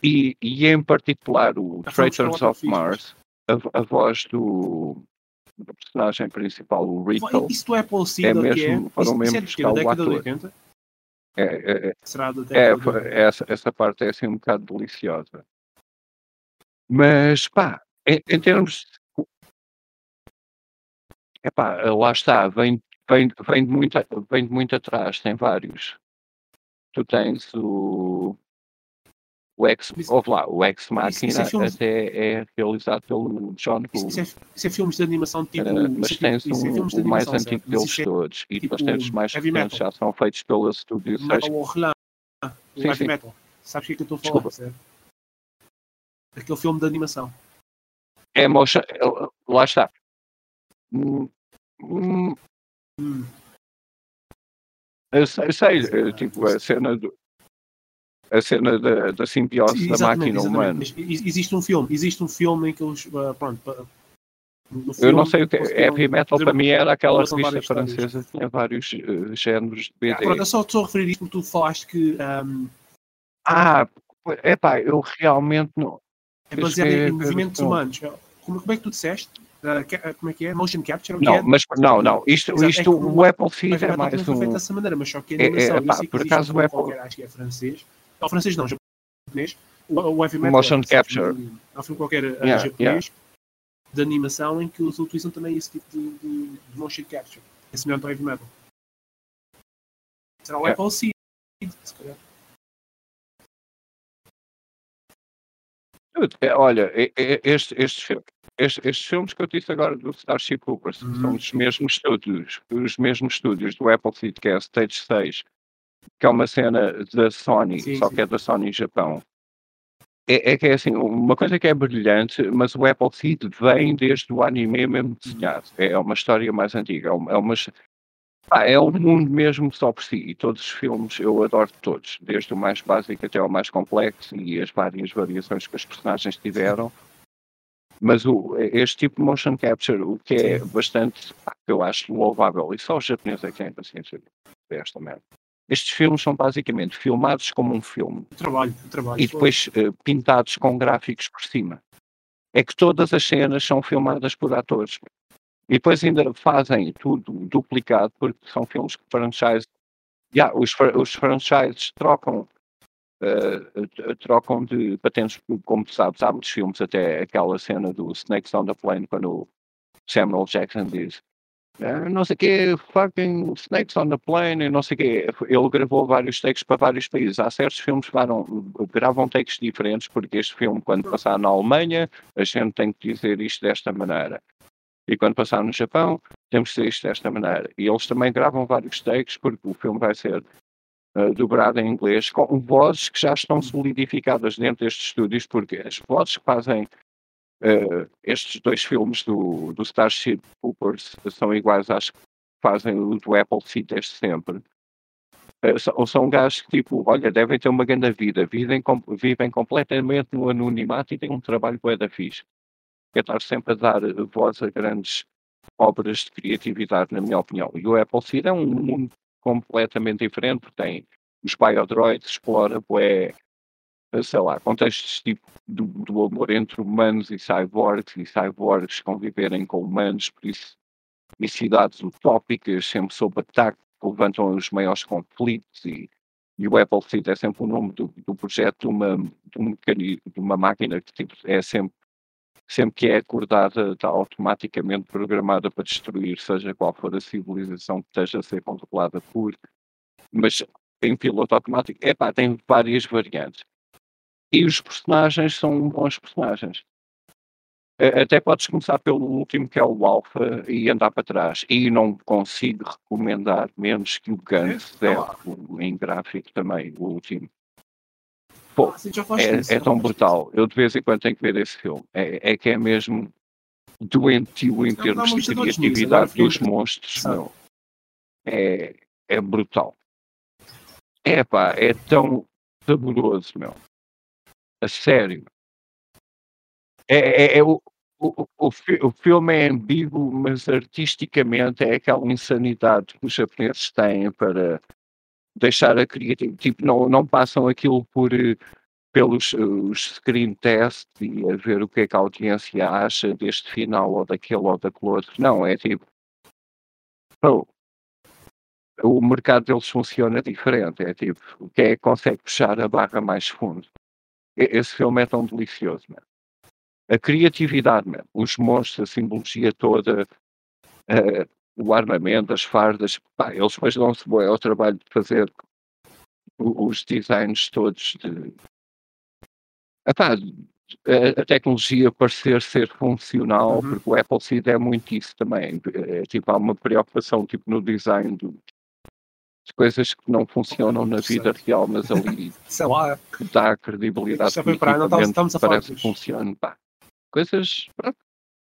E, e em particular o Traitors of Mars, a, a voz do, do, personagem principal, o Rico. Isto é possível, é mesmo, é? Foram mesmo é buscar o ator. É, é, é, Será da é, essa, essa parte é assim um bocado deliciosa. Mas pá, em, em termos Epá, lá está, vem, vem, vem, de muito, vem de muito atrás, tem vários. Tu tens o, o Ex, ouve lá, o Ex Machina isso, isso é até é realizado pelo John Woo. Isso, isso, é, isso, é, filmes de animação tipo. Uh, mas tens tipo, um, é o mais antigo deles é, todos. E tipo, depois tens os mais recentes, já são feitos pelo estúdio. Metal Orlan, o Heavy Metal. Sabes o que é que eu estou a falar? Certo? Aquele filme de animação. É motion, lá está. Hum, hum, eu sei, eu sei é, tipo, a cena do, a cena da, da simbiose Sim, da máquina humana. Existe um filme, existe um filme em que eles, uh, pronto, filme, eu não sei o que é. Heavy metal para mim era aquela revista francesa que tinha vários uh, géneros de BD. Ah, pronto, eu só estou a referir isto porque tu falaste que. Um... Ah, é pá, eu realmente não. É baseado em movimentos humanos. Como, como é que tu disseste? Uh, como é que é? Motion capture? Não, é? mas não, não. Isto, Exato, isto é o Apple Feed é mais um. feito dessa maneira, mas só que a animação, é, é, pá, por acaso o Apple. Qualquer, acho que é francês. Não, francês não, japonês. O, o Heavy Metal. Motion capture. Há um filme qualquer yeah, japonês yeah. de animação em que eles utilizam também esse tipo de, de, de motion capture. É semelhante ao Heavy Metal. Será o yeah. Apple Seed, se calhar. Olha, este, este, estes, estes, filmes que eu disse agora do Starship Troopers uhum. são os mesmos estúdios, os mesmos estúdios do Apple Seed, que é a Stage 6, que é uma cena da Sony, sim, só sim. que é da Sony Japão. É, é, que é assim, uma coisa que é brilhante, mas o Apple Seed vem desde o anime mesmo desenhado. É uma história mais antiga, é, uma, é, uma, ah, é um mundo mesmo só por si. E todos os filmes eu adoro todos, desde o mais básico até ao mais complexo e as várias variações que os personagens tiveram. Mas o, este tipo de motion capture, o que é bastante, eu acho louvável, e só os japoneses é que têm paciência desta merda. Estes filmes são basicamente filmados como um filme. Trabalho, trabalho. E depois uh, pintados com gráficos por cima. É que todas as cenas são filmadas por atores. E depois ainda fazem tudo duplicado, porque são filmes que franchise. Yeah, os, os franchises trocam uh, trocam de patentes, como sabes, há muitos filmes, até aquela cena do Snakes on the Plane, quando o Samuel Jackson diz não sei o que, fucking Snakes on the Plane, não sei o que. Ele gravou vários takes para vários países. Há certos filmes que gravam, gravam takes diferentes, porque este filme, quando passar na Alemanha, a gente tem que dizer isto desta maneira. E quando passar no Japão, temos que dizer isto desta maneira. E eles também gravam vários takes, porque o filme vai ser uh, dobrado em inglês, com vozes que já estão solidificadas dentro destes estúdios, porque as vozes que fazem uh, estes dois filmes do, do Starship Troopers são iguais às que fazem o do Apple Seed desde sempre. Uh, são, são gajos que, tipo, olha, devem ter uma grande vida, vivem, com, vivem completamente no anonimato e têm um trabalho bué da fixe. É estar sempre a dar voz a grandes obras de criatividade, na minha opinião. E o Apple Seed é um mundo completamente diferente, tem os biodroids, explora, é, sei lá, contextos tipo do, do, amor entre humanos e cyborgs, e cyborgs conviverem com humanos, por isso, e cidades utópicas, sempre sob ataque, que levantam os maiores conflitos, e, e o Apple Seed é sempre o nome do, do projeto de uma, de, um de uma máquina que tipo, é sempre sempre que é acordada, está automaticamente programada para destruir, seja qual for a civilização que esteja a ser controlada por. Mas em piloto automático, é pá, tem várias variantes. E os personagens são bons personagens. Até podes começar pelo último, que é o Alpha, e andar para trás. E não consigo recomendar menos que o Guns, é, em gráfico também, o último. Pô, é, é tão brutal. Eu de vez em quando tenho que ver esse filme. É, é que é mesmo doentio em termos de criatividade dos monstros. Meu. É, é brutal. É pá, é tão saboroso, meu. A sério. É, é, é o, o, o, o filme é ambíguo, mas artisticamente é aquela insanidade que os japoneses têm para deixar a criatividade. Tipo, não, não passam aquilo por eh, pelos os screen tests e a ver o que é que a audiência acha deste final ou daquele ou daquele outro. Não, é tipo. Oh, o mercado deles funciona diferente. É tipo, quem é que consegue puxar a barra mais fundo? Esse filme é tão delicioso, man. A criatividade, man. os monstros, a simbologia toda, uh, o armamento, as fardas, pá, eles depois dão-se bem ao trabalho de fazer os designs todos de. Epá, a, a tecnologia parecer ser funcional, uhum. porque o Apple Seed é muito isso também. É, tipo, há uma preocupação tipo, no design do, de coisas que não funcionam na vida real, mas ali Sei lá. dá credibilidade. Já foi para não estamos, estamos a falar parece que funciona. Pá. Coisas. Pronto.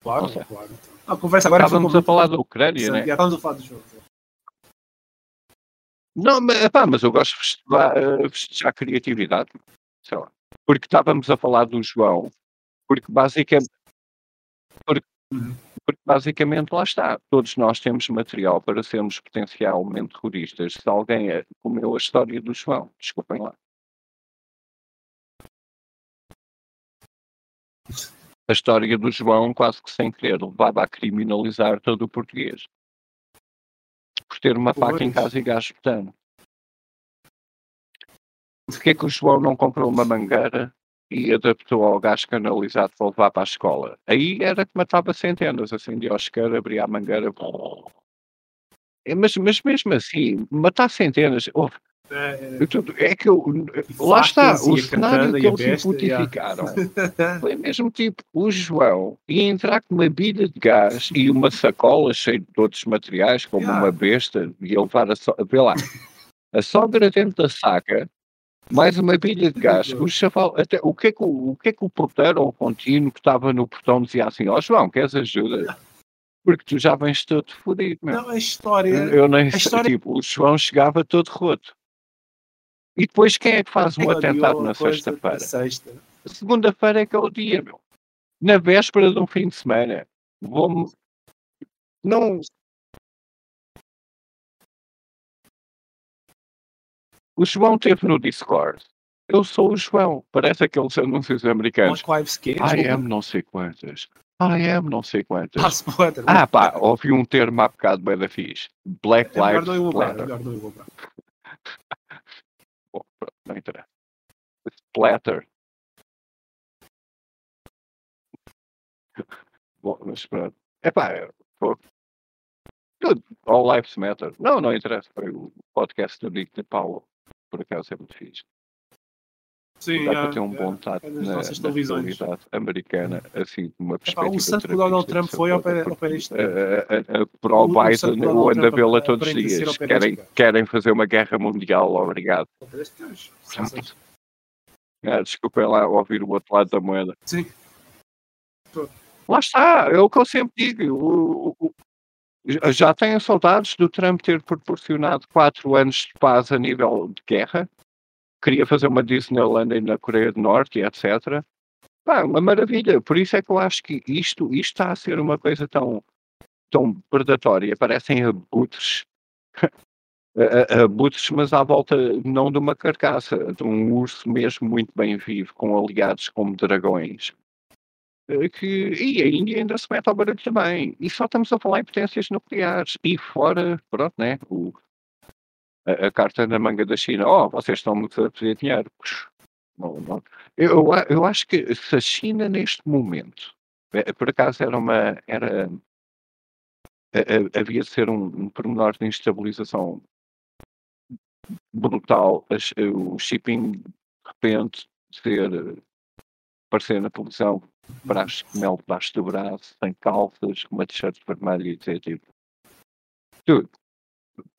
Claro, claro. A conversa agora Estávamos a falar da Ucrânia, né? Já estamos a falar do jogo. Não, mas, pá, mas eu gosto de festejar, uh, festejar a criatividade. Sei lá. Porque estávamos a falar do João, porque basicamente. Porque, uhum. Porque basicamente lá está. Todos nós temos material para sermos potencialmente terroristas. Se alguém é, comeu a história do João, desculpem lá. A história do João, quase que sem querer, levava a criminalizar todo o português. Por ter uma pois. faca em casa e gás botano. Porquê que o João não comprou uma mangueira e adaptou ao gás canalizado para levar para a escola? Aí era que matava centenas, acendia o isqueiro, abria a mangueira. É, mas, mas mesmo assim, matar centenas. Oh, é que eu, lá está, o cenário que eles simplificaram foi mesmo tipo o João ia entrar com uma bilha de gás e uma sacola cheia de outros materiais, como yeah. uma besta, e levar a, so vê lá, a sogra dentro da saca mais uma pilha de gás. O, chaval, até, o, que é que, o, o que é que o porteiro ou o contínuo que estava no portão dizia assim: Ó oh, João, queres ajuda? Porque tu já vens todo fodido, meu. Não, a história. Eu nem a história... tipo, o João chegava todo roto. E depois quem é que faz um é atentado na sexta-feira? Sexta. Segunda-feira é que é o dia, meu. Na véspera de um fim de semana. Vou-me. Não, O João esteve no Discord. Eu sou o João. Parece aqueles anúncios americanos. I am não sei quantas. I am não sei quantas. Ah, pá, ouvi um termo há bocado bem da fixe. Black é Lives Matter. Bom, pronto, não interessa. Splatter. Bom, mas pronto. É pá, All Lives Matter. Não, não interessa. Foi o podcast do Nick de Paulo por acaso é muito fixe. Sim, Dá é, para ter um bom tato é, na, na realidade americana, assim, de uma perspectiva. o santo do Donald Trump foi ao pé, ao pé disto. O Biden, eu ando a vê-la todos os dias. Querem, querem fazer uma guerra mundial, obrigado. Ah, desculpem lá ouvir o outro lado da moeda. Sim. Lá está, é o que eu sempre digo. O, o, já tenho saudades do Trump ter proporcionado quatro anos de paz a nível de guerra. Queria fazer uma Disneyland na Coreia do Norte etc. Pá, uma maravilha. Por isso é que eu acho que isto, isto está a ser uma coisa tão, tão predatória. Parecem abutres. abutres, mas à volta não de uma carcaça, de um urso mesmo muito bem vivo, com aliados como dragões. Eh, que, e a Índia ainda se mete ao barulho também. E só estamos a falar em potências nucleares. E fora, pronto, né? O, a, a, carta na manga da China, oh, vocês estão muito a pedir dinheiro. Não, não. Eu, eu acho que se a China neste momento, eh, por acaso era uma, era, havia de ser um, um pormenor de instabilização brutal, o shipping de repente ser aparecer na televisão braço de mel debaixo do braço, sem calças, com uma t-shirt vermelha e dizer tipo, tudo,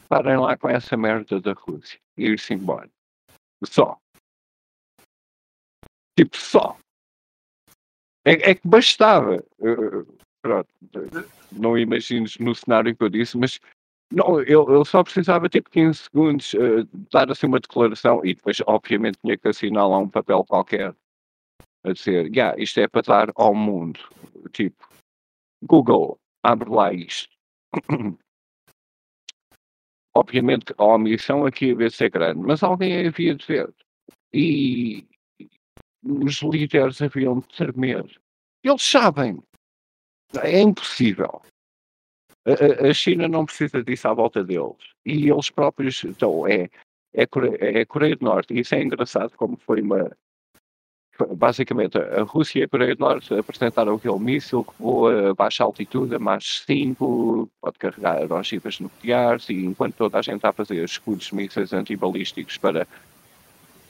parem lá com essa merda da Rússia e ir-se embora. Só. Tipo, só. É, é que bastava. Uh, pronto, não imagines no cenário que eu disse, mas não, eu, eu só precisava tipo 15 segundos uh, dar assim uma declaração e depois obviamente tinha que assinar lá um papel qualquer a dizer, yeah, isto é para dar ao mundo. Tipo, Google, abre lá isto. Obviamente a omissão aqui ia ser grande, mas alguém havia de ver. E os líderes haviam de tremer. Eles sabem. É impossível. A, a, China não precisa disso à volta deles. E eles próprios, então, é, é, Coreia, é Coreia do Norte. Isso é engraçado como foi uma. Basicamente, a Rússia e a Coreia do Norte apresentaram aquele míssil que voa a baixa altitude, a mais 5, pode carregar ogivas nucleares, e enquanto toda a gente está a fazer escudos mísseis antibalísticos para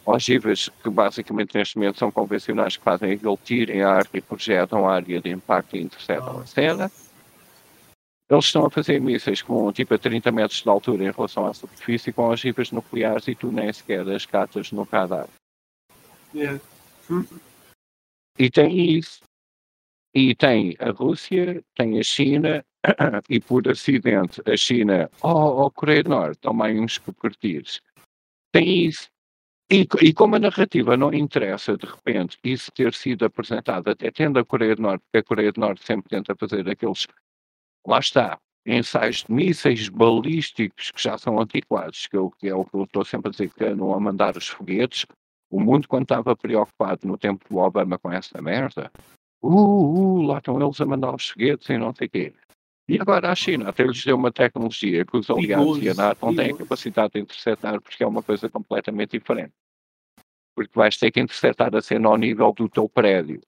ogivas que basicamente neste momento são convencionais que fazem aquele tiro em ar e projetam a área de impacto e interceptam a cena. Eles estão a fazer mísseis com tipo a 30 metros de altura em relação à superfície com ogivas nucleares e tu nem sequer as catas no radar. Yeah. E tem isso. E tem a Rússia, tem a China, e por acidente a China, oh, oh Coreia do Norte, toma aí uns copertires. Tem isso. E, e, como a narrativa não interessa, de repente, isso ter sido apresentado, até tendo a Coreia do Norte, porque a Coreia do Norte sempre tenta fazer aqueles lá está, ensaios de mísseis balísticos que já são antiquados, que, eu, que é o que eu estou sempre a dizer que andam a mandar os foguetes. O mundo, quando estava preocupado no tempo do Obama com essa merda, uh, uh, lá estão eles a mandar os foguetes e não sei o quê. E agora a China até lhes deu uma tecnologia que os aliados e a NATO não têm a capacidade de interceptar porque é uma coisa completamente diferente. Porque vais ter que interceptar a cena ao nível do teu prédio.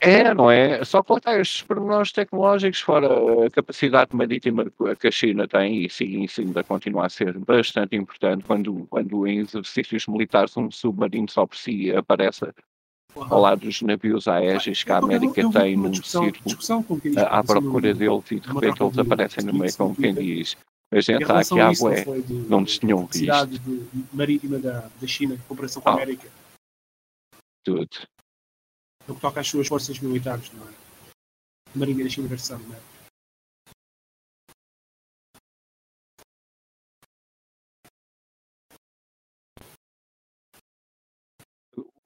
É, não é? Só colocar estes pormenores tecnológicos, fora a capacidade marítima que a China tem, e sim, isso ainda continua a ser bastante importante quando, quando em exercícios militares um submarino só por si aparece ao lado dos navios aéreos que a América eu, eu, eu, tem num círculo à procura deles e de repente eles aparecem no meio como quem diz a gente está aqui à bué, não nos tinham visto. A marítima da, da China em comparação com a América. Tudo no que toca às suas forças militares, não é? Marinha China versão, não é?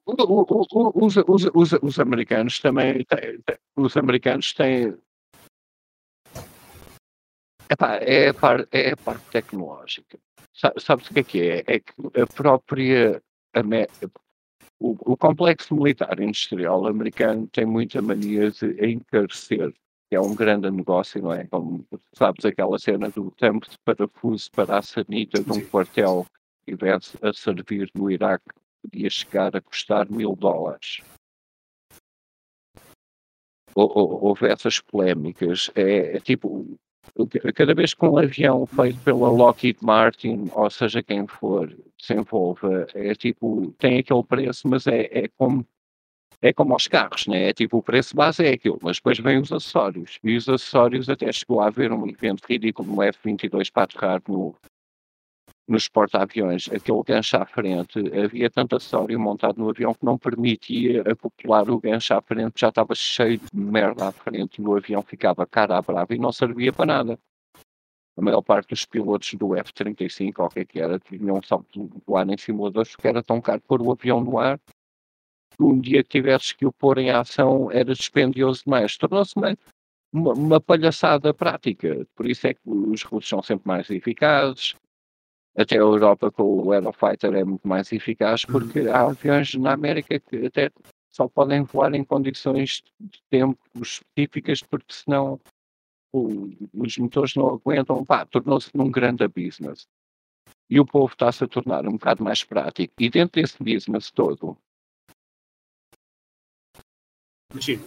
Os, os, os, os, americanos também têm, os americanos têm epá, é, a parte, é a parte tecnológica. Sabes o que é que é? É que a própria o, o, complexo militar industrial americano tem muita mania de encarecer, que é um grande negócio, não é? Como sabes, aquela cena do tempo de parafuso para a sanita de um quartel que estivesse a servir no Iraque podia chegar a custar mil dólares. Houve essas polémicas. É, é tipo, cada vez que um avião feito pela Lockheed Martin, ou seja quem for, desenvolve, é tipo, tem aquele preço, mas é, é como é como aos carros, né? é tipo o preço base é aquilo, mas depois vem os acessórios, e os acessórios até chegou a haver um evento ridículo no F-22 para aterrar no, nos porta-aviões, aquele gancho à frente, havia tanto acessório montado no avião que não permitia acoplar o gancho à frente, já estava cheio de merda à frente e o avião ficava cara a brava e não servia para nada. A maior parte dos pilotos do F-35, ou o que é que era, tinham só de voar em simuladores porque era tão caro pôr o avião no ar um dia que tivesses que o pôr em ação era dispendioso demais. Tornou-se uma, uma, palhaçada prática. Por isso é que os russos são sempre mais eficazes, até a Europa com o Eurofighter é muito mais eficaz porque há aviões na América que até só podem voar em condições de tempo específicas porque senão o, os motores não aguentam. Pá, tornou-se num grande business. E o povo está-se a tornar um bocado mais prático. E dentro desse business todo, Imagina.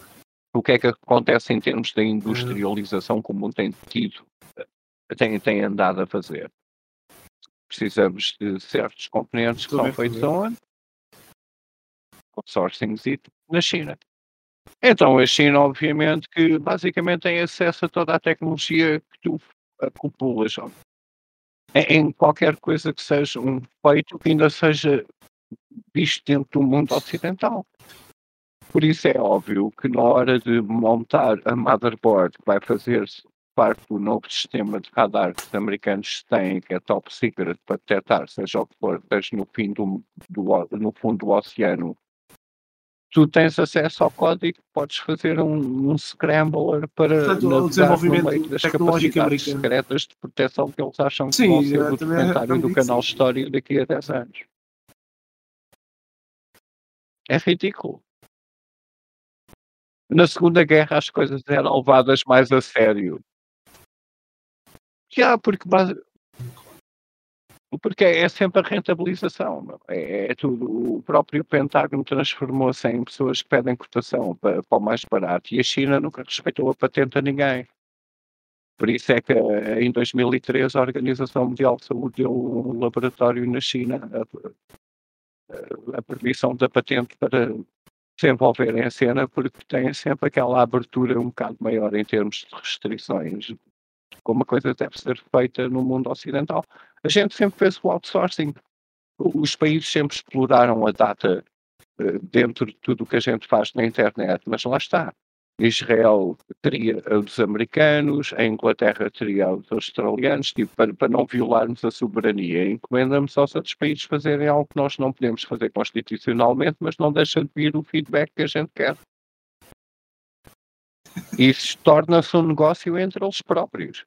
o que é que acontece em termos da industrialização como tem tido, tem, tem andado a fazer? Precisamos de certos componentes que são feitos aonde? Sourcings na China. Então a China, obviamente, que basicamente tem acesso a toda a tecnologia que tu acumulas em qualquer coisa que seja um feito que ainda seja visto dentro do mundo ocidental. Por isso é óbvio que na hora de montar a motherboard que vai fazer parte do novo sistema de radar que os americanos têm, que é top secret, para detectar, seja o que for, esteja no, fim do, do, no fundo do oceano, tu tens acesso ao código, podes fazer um, um scrambler para Portanto, o desenvolvimento das capacidades americano. secretas de proteção que eles acham que Sim, vão ser do exatamente, documentário do canal sim. História daqui a 10 anos. É ridículo. Na Segunda Guerra as coisas eram levadas mais a sério. Já, porque, porque é sempre a rentabilização. meu. É, é tudo. O próprio Pentágono transformou-se em pessoas que pedem cotação para, para o mais barato e a China nunca respeitou a patente a ninguém. Por isso é que eh, em 2003 a Organização Mundial de Saúde deu um laboratório na China a, a- a permissão da patente para se em cena porque tem sempre aquela abertura um bocado maior em termos de restrições como a coisa deve ser feita no mundo ocidental. A gente sempre fez o outsourcing. Os países sempre exploraram a data eh, dentro de tudo o que a gente faz na internet, mas lá está. Israel teria os americanos, a Inglaterra teria os australianos, tipo, para, para não violarmos a soberania. Encomendamos aos outros países fazerem algo que nós não podemos fazer constitucionalmente, mas não deixa de vir o feedback que a gente quer. Isso torna-se um negócio entre eles próprios.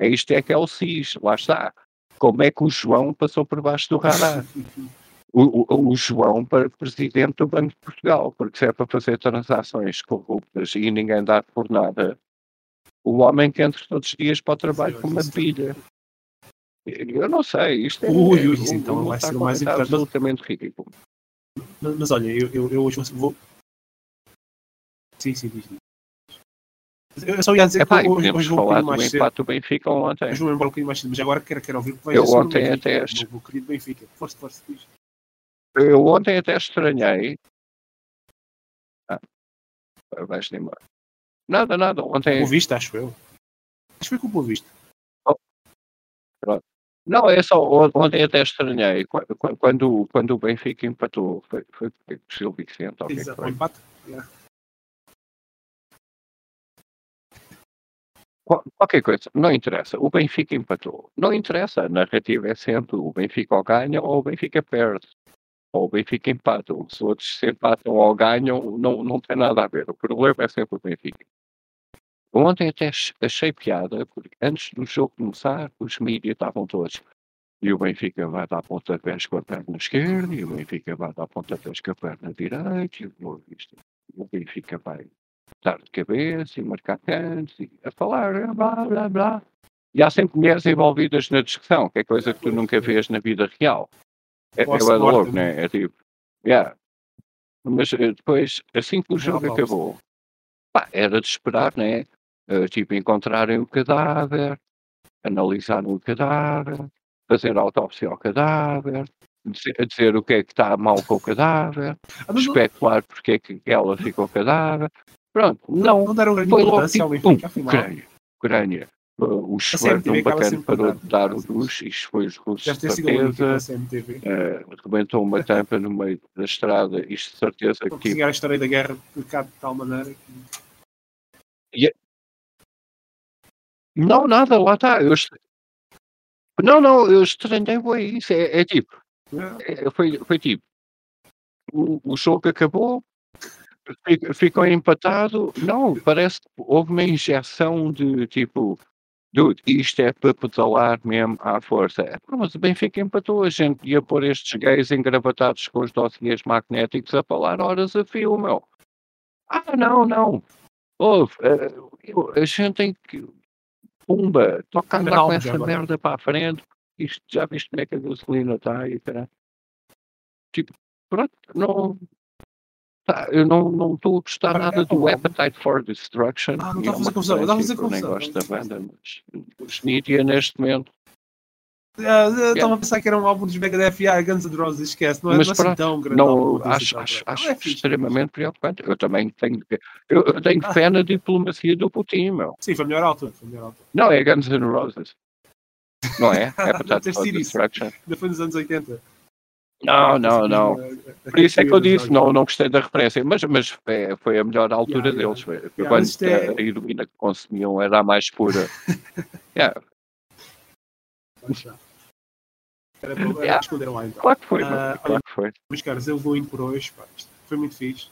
É isto é que é o SIS, lá está. Como é que o João passou por baixo do radar? O, o- o João para presidente do Banco de Portugal, porque se é para fazer transações corruptas e ninguém dá por nada, o homem que entra todos os dias para o trabalho Sim, com uma pilha. Eu não sei, isto é, Ui, ui, isso então vai ser mais importante. absolutamente ridículo. Mas, mas olha, eu, eu, eu hoje vou. Sim, sim, diz. Eu eu só ia dizer Epá, que e hoje, podemos hoje vou um falar bocadinho do mais cedo. empate do Benfica ontem. Hoje vou embora um bocadinho mais cedo, mas agora quero, quero ouvir o que vai Eu o ontem Benfica, até o meu querido Benfica. Força, força, diz. Eu ontem até estranhei. Ah, embora. Nada, nada. Ontem. Boa Vista, acho eu. Acho que foi com o Boa Vista. Não, é só. on- Ontem até estranhei. Qu- qu- Quando, quando o Benfica empatou, foi, foi com o Gil Vicente, o é Exato, o foi? empate. Qual- Qualquer coisa, não interessa. O Benfica empatou. Não interessa. A narrativa é sempre o Benfica ou ganha ou o Benfica perde. Ou o Benfica empata. Os outros se empatam ou ganham, não, não tem nada a ver. O problema é sempre o Benfica. Ontem até ach- achei piada, porque antes do jogo começar, os mídias estavam todos. E o Benfica vai dar pontapés com a perna esquerda, e o Benfica vai dar pontapés com a perna direita, e o Benfica vai dar de cabeça e marcar cantos, e a falar, blá, blá, blá. E há sempre mulheres envolvidas na discussão, que é coisa que tu nunca vês na vida real. É, é louco, sorte. né? É tipo, yeah. Mas eh, depois, assim que o jogo pausa. acabou, pá, era de esperar, né? Eh, tipo, encontrarem o cadáver, analisarem o cadáver, fazer autópsia ao cadáver, dizer, dizer o que é que está mal com o cadáver, Ah, não, especular porque é que ela ficou cadáver. Pronto, não. não deram grande Foi logo tipo, ao pum, Benfica, afinal. Ucrânia, Ucrânia. Uh, O acaba bacana sempre parou a de dar. o duche, isto foi os russos Deve de ter certeza. CMTV. Uh, rebentou uma tampa no meio da estrada, isto de certeza Para que tipo, a história da guerra de cá de tal maneira que. Não, nada, lá está. Eu Não, não, eu estranhei bué isso. É, é tipo, É, é, foi, foi tipo, o, o jogo acabou, ficou empatado. Não, parece que houve uma injeção de tipo, dude, isto é para pedalar mesmo à força. É, mas o Benfica empatou, a gente ia pôr estes gays engravatados com os dossiês magnéticos a falar horas a fio, meu. Ah, não, não. Houve, eu- a gente tem que. Pumba, toca andar Calma, com essa agora. merda para a frente. Isto, já viste como é que a gasolina está e caralho. Tipo, pronto, não. Tá, eu não não estou a gostar nada é, do Appetite for Destruction. Ah, não está a é fazer uma confusão, está a fazer que eu nem confusão, gosto da a banda, mas os Nidia neste momento. Ah, eu Estava a pensar que era um álbum dos Megadeth e ah, Guns N' Roses, esquece, não é, Mas não é assim tão grande. Não, esse acho, acho, acho é extremamente preocupante. Eu também tenho, eu, tenho Ah. fé na diplomacia do Putin, meu. Sim, foi a melhor altura. Foi a melhor altura. Não, é Guns N' Roses. Não é? Appetite for. Destruction. Ainda foi nos anos 80. Não, não, não. Por isso é que eu disse, não, não gostei da referência, mas, mas é, foi a melhor altura Yeah, deles. Foi, Yeah, quando é- a heroína que consumiam era a mais pura. yeah. Era para Yeah. lá então. claro que foi, mano, claro que foi. Mas, caras, eu vou indo por hoje. Pá. Foi muito fixe.